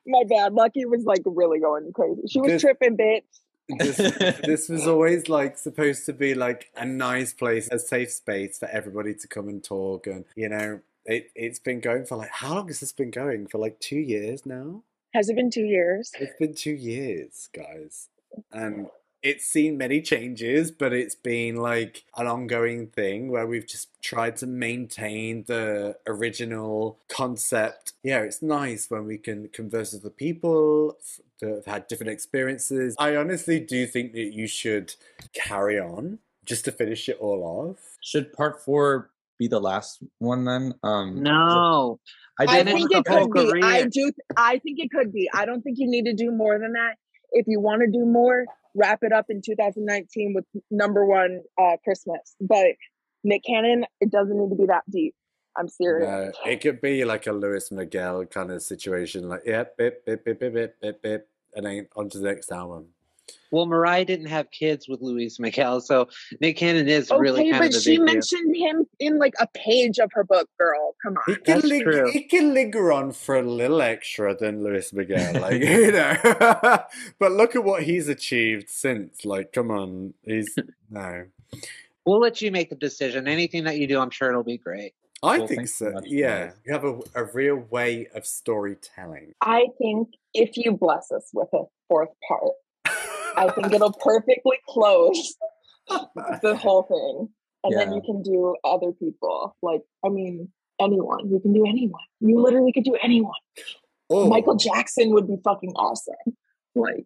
My bad. Lucky was like really going crazy. She was This- tripping, bitch. This, this was always like supposed to be like a nice place, a safe space for everybody to come and talk. And you know, it it's been going for like how long has this been going? For like two years now. Has it been two years? It's been two years, guys. And it's seen many changes, but it's been like an ongoing thing where we've just tried to maintain the original concept. Yeah, it's nice when we can converse with the people that have had different experiences. I honestly do think that you should carry on just to finish it all off. should part four be the last one then um No, i I did Finish think it could be. I do. I think it could be. I don't think you need to do more than that. If you want to do more, wrap it up in 2019 with number one uh, Christmas. But Nick Cannon, it doesn't need to be that deep. I'm serious. No, it could be like a Luis Miguel kind of situation, like yep, bip, bip, bip, bip, bip, bip, bip, and then on to the next album. Well, Mariah didn't have kids with Luis Miguel, so Nick Cannon is really Okay, kind but of the she big deal. mentioned him in like a page of her book. Girl, come He on. can, That's ling- true. he can linger on for a little extra than Luis Miguel, like you know. but look at what he's achieved since. Like, come on, he's no. We'll let you make the decision. Anything that you do, I'm sure it'll be great. I Well, think so. so yeah, guys. you have a, a real way of storytelling. I think if you bless us with a fourth part, I think it'll perfectly close the whole thing. And then you can do other people. Like, I mean, anyone. You can do anyone. You literally could do anyone. Oh, Michael Jackson would be fucking awesome. Like,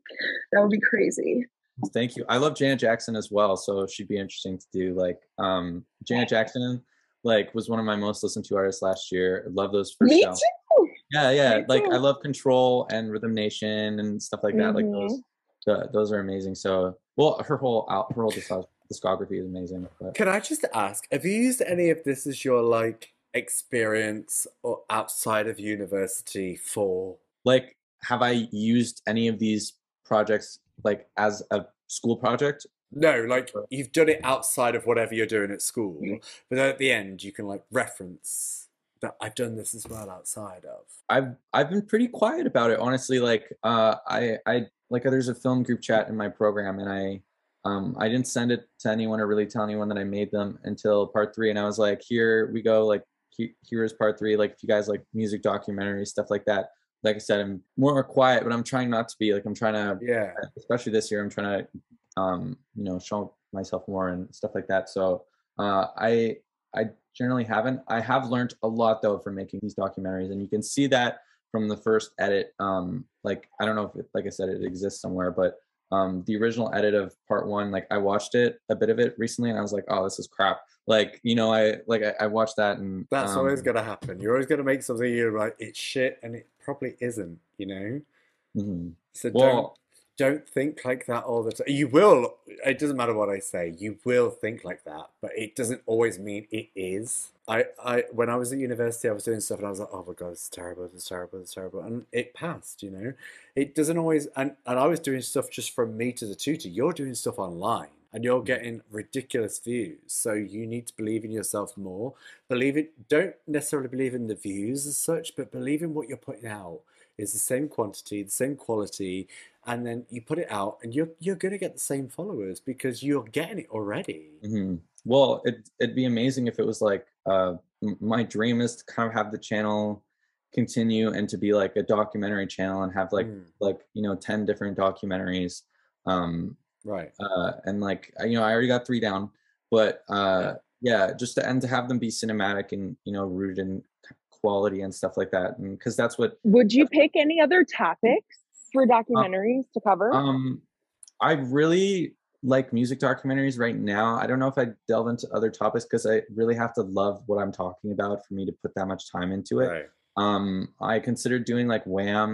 that would be crazy. Thank you. I love Janet Jackson as well, so she'd be interesting to do. Like, um, Janet Jackson, like, was one of my most listened to artists last year. I love those first Me albums. too. Yeah, yeah. Me Like, I love Control and Rhythm Nation and stuff like that. Like those, the, those are amazing. So, well, her whole out, her whole discography is amazing. But Can I just ask, have you used any of this as your like experience or outside of university for like, have I used any of these projects like as a school project? No, like you've done it outside of whatever you're doing at school, Mm-hmm. but then at the end you can like reference that I've done this as well outside of. I've I've been pretty quiet about it, honestly. Like, uh, I I like there's a film group chat in my program, and I um I didn't send it to anyone or really tell anyone that I made them until part three, and I was like, here we go, like he, here is part three. Like, if you guys like music documentaries, stuff like that. Like I said, I'm more quiet, but I'm trying not to be. Like, I'm trying to Yeah. especially this year i'm trying to um you know show myself more and stuff like that so uh i i generally haven't i have learned a lot though from making these documentaries and you can see that from the first edit. Um, like I don't know if it, like I said it exists somewhere, but um the original edit of part one like i watched it a bit of it recently and i was like oh this is crap like you know i like i, I watched that and That's um, always going to happen. You're always going to make something you're like, it's shit, and it probably isn't, you know? mhm. So don't, well don't think like that all the time. You will, it doesn't matter what I say, you will think like that, but it doesn't always mean it is. I, I when I was at university, I was doing stuff and I was like, oh my god, it's terrible, it's terrible, it's terrible. And it passed, you know? It doesn't always, and, and I was doing stuff just from me to the tutor. You're doing stuff online and you're mm-hmm. getting ridiculous views. So you need to believe in yourself more. Believe it, don't necessarily believe in the views as such, but believe in what you're putting out is the same quantity, the same quality, and then you put it out and you're you're gonna get the same followers because you're getting it already. mhm. well it, it'd be amazing if it was like uh m- my dream is to kind of have the channel continue and to be like a documentary channel and have like Mm, like you know 10 different documentaries um right. uh and like you know i already got three down but uh yeah just to and to have them be cinematic and you know rooted in quality and stuff like that and because that's what Would you pick any other topics for documentaries to cover? um i really like music documentaries right now i don't know if i delve into other topics because i really have to love what i'm talking about for me to put that much time into it Right. um i considered doing like wham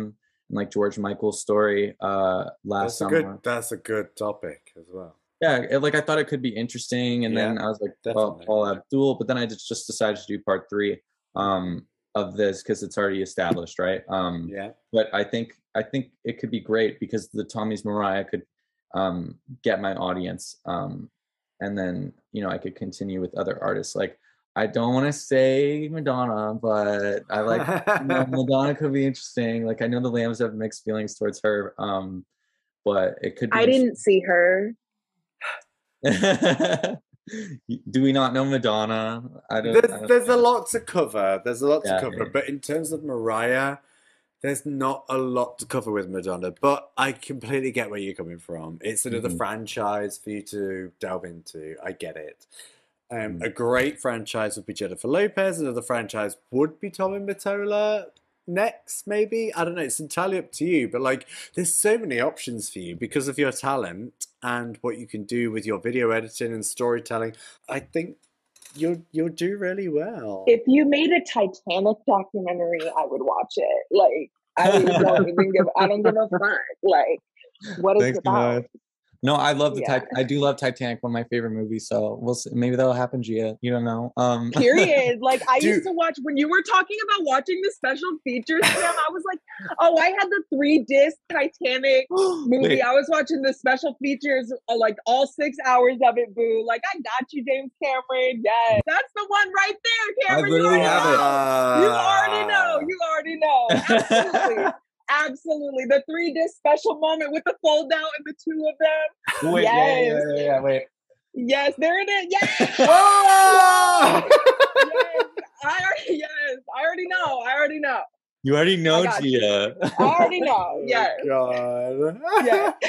and like george michael's story uh last That's a summer good that's a good topic as well. yeah it, like i thought it could be interesting and then i was like well paula abdul but then i just, just decided to do part three um of this because it's already established right um Yeah. but i think i think it could be great because the tommy's mariah could um get my audience um and then you know i could continue with other artists like i don't want to say madonna but i like you know, madonna could be interesting like i know the lambs have mixed feelings towards her um but it could be I didn't see her. Do we not know Madonna? I don't. I there's, don't there's a lot to cover. There's a lot to cover. yeah. But in terms of Mariah, there's not a lot to cover with Madonna. But I completely get where you're coming from. It's another Mhm. franchise for you to delve into. I get it. Um, Mhm. A great franchise would be Jennifer Lopez. Another franchise would be Tommy Mottola next, maybe. I don't know. It's entirely up to you. But like, there's so many options for you because of your talent and what you can do with your video editing and storytelling. I think you'll you'll do really well. If you made a Titanic documentary, I would watch it. Like I don't even give I don't give a fuck. Like what is Thanks, it about? Noah. No, I love the Yeah. Tit- I do love Titanic, one of my favorite movies. So we'll see. maybe that'll happen, Gia. You don't know. Um, Period. Like I Dude. used to watch when you were talking about watching the special features, Sam. I was like, oh, I had the three disc Titanic movie. Wait. I was watching the special features, uh, like all six hours of it. Boo! Like I got you, James Cameron. Yes, that's the one right there, Cameron. you literally already have it. know. You already know. Ah. You already know. Absolutely. Absolutely. The three disc special moment with the fold out and the two of them. wait, yeah, yeah, Yes. yeah, yeah, yeah, wait. Yes, there it is. Yes. Ah! yes. I already yes. I already know. I already know. You already know, got you. I already know. Oh, Yes. God. Yeah.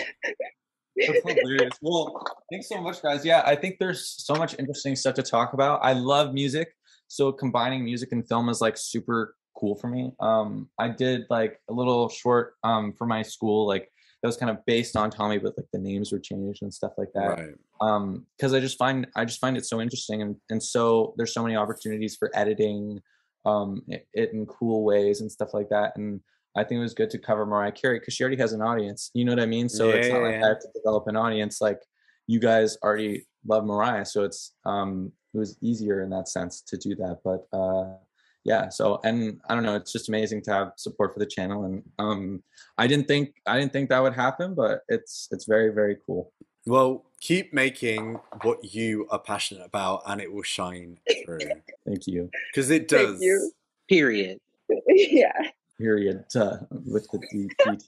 That's hilarious. Well, thanks so much, guys. Yeah, I think there's so much interesting stuff to talk about. I love music, so combining music and film is like super cool for me. Um, I did like a little short um for my school, like that was kind of based on Tommy, but like the names were changed and stuff like that. Right. um because i just find i just find it so interesting and and so there's so many opportunities for editing um it, it in cool ways and stuff like that and i think it was good to cover mariah carey because she already has an audience you know what i mean so it's Yeah, not like i have to develop an audience like you guys already love mariah so it's um it was easier in that sense to do that but uh yeah so and i don't know it's just amazing to have support for the channel and um i didn't think i didn't think that would happen but it's it's very very cool Well, keep making what you are passionate about, and it will shine through. thank you Because it Thank does. you. Period. yeah. period uh, with the D- DT.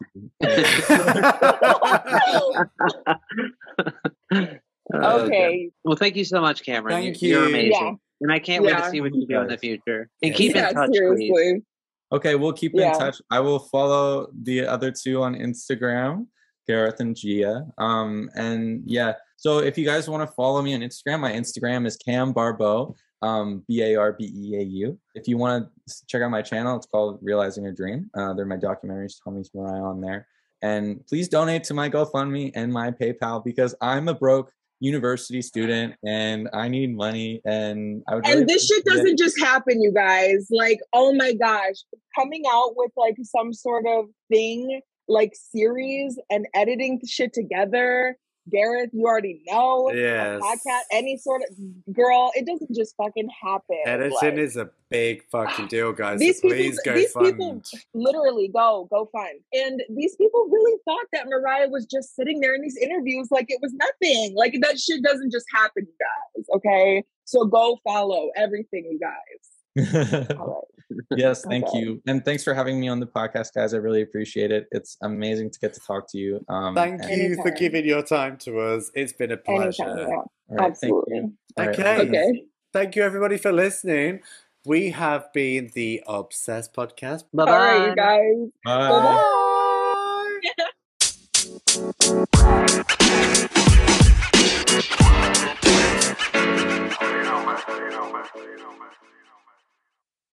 Okay. Well, thank you so much, Cameron. Thank You- You're amazing. Yeah. And I can't wait to see what you do in the future. And Yeah. keep yeah, in touch, seriously. please. okay, we'll keep Yeah. in touch. I will follow the other two on Instagram, Gareth and Gia. Um, and yeah, so if you guys want to follow me on Instagram, my Instagram is Cam Barbeau. um, B A R B E A U. If you want to check out my channel, it's called Realizing a Dream. Uh, they're my documentaries, Tommy's Mariah on there. And please donate to my GoFundMe and my PayPal because I'm a broke university student and I need money and I would and really this shit doesn't just happen, you guys. Like, oh my gosh, coming out with like some sort of thing, like series and editing the shit together. Gareth, you already know. Yes. podcast, any sort of girl, it doesn't just fucking happen. Editing Like, is a big fucking deal, guys. These so people- please go these fund. people- literally go go fund and these people really thought that mariah was just sitting there in these interviews like it was nothing like that shit doesn't just happen you guys okay so go follow everything you guys all right yes, thank okay. you. And thanks for having me on the podcast, guys. I really appreciate it. It's amazing to get to talk to you. Um, thank and- you for giving your time to us. It's been a pleasure. Anytime, yeah. right, Absolutely. Thank okay. Right. okay. Thank you, everybody, for listening. We have been the Obsessed Podcast. Bye bye, right, guys. Bye bye.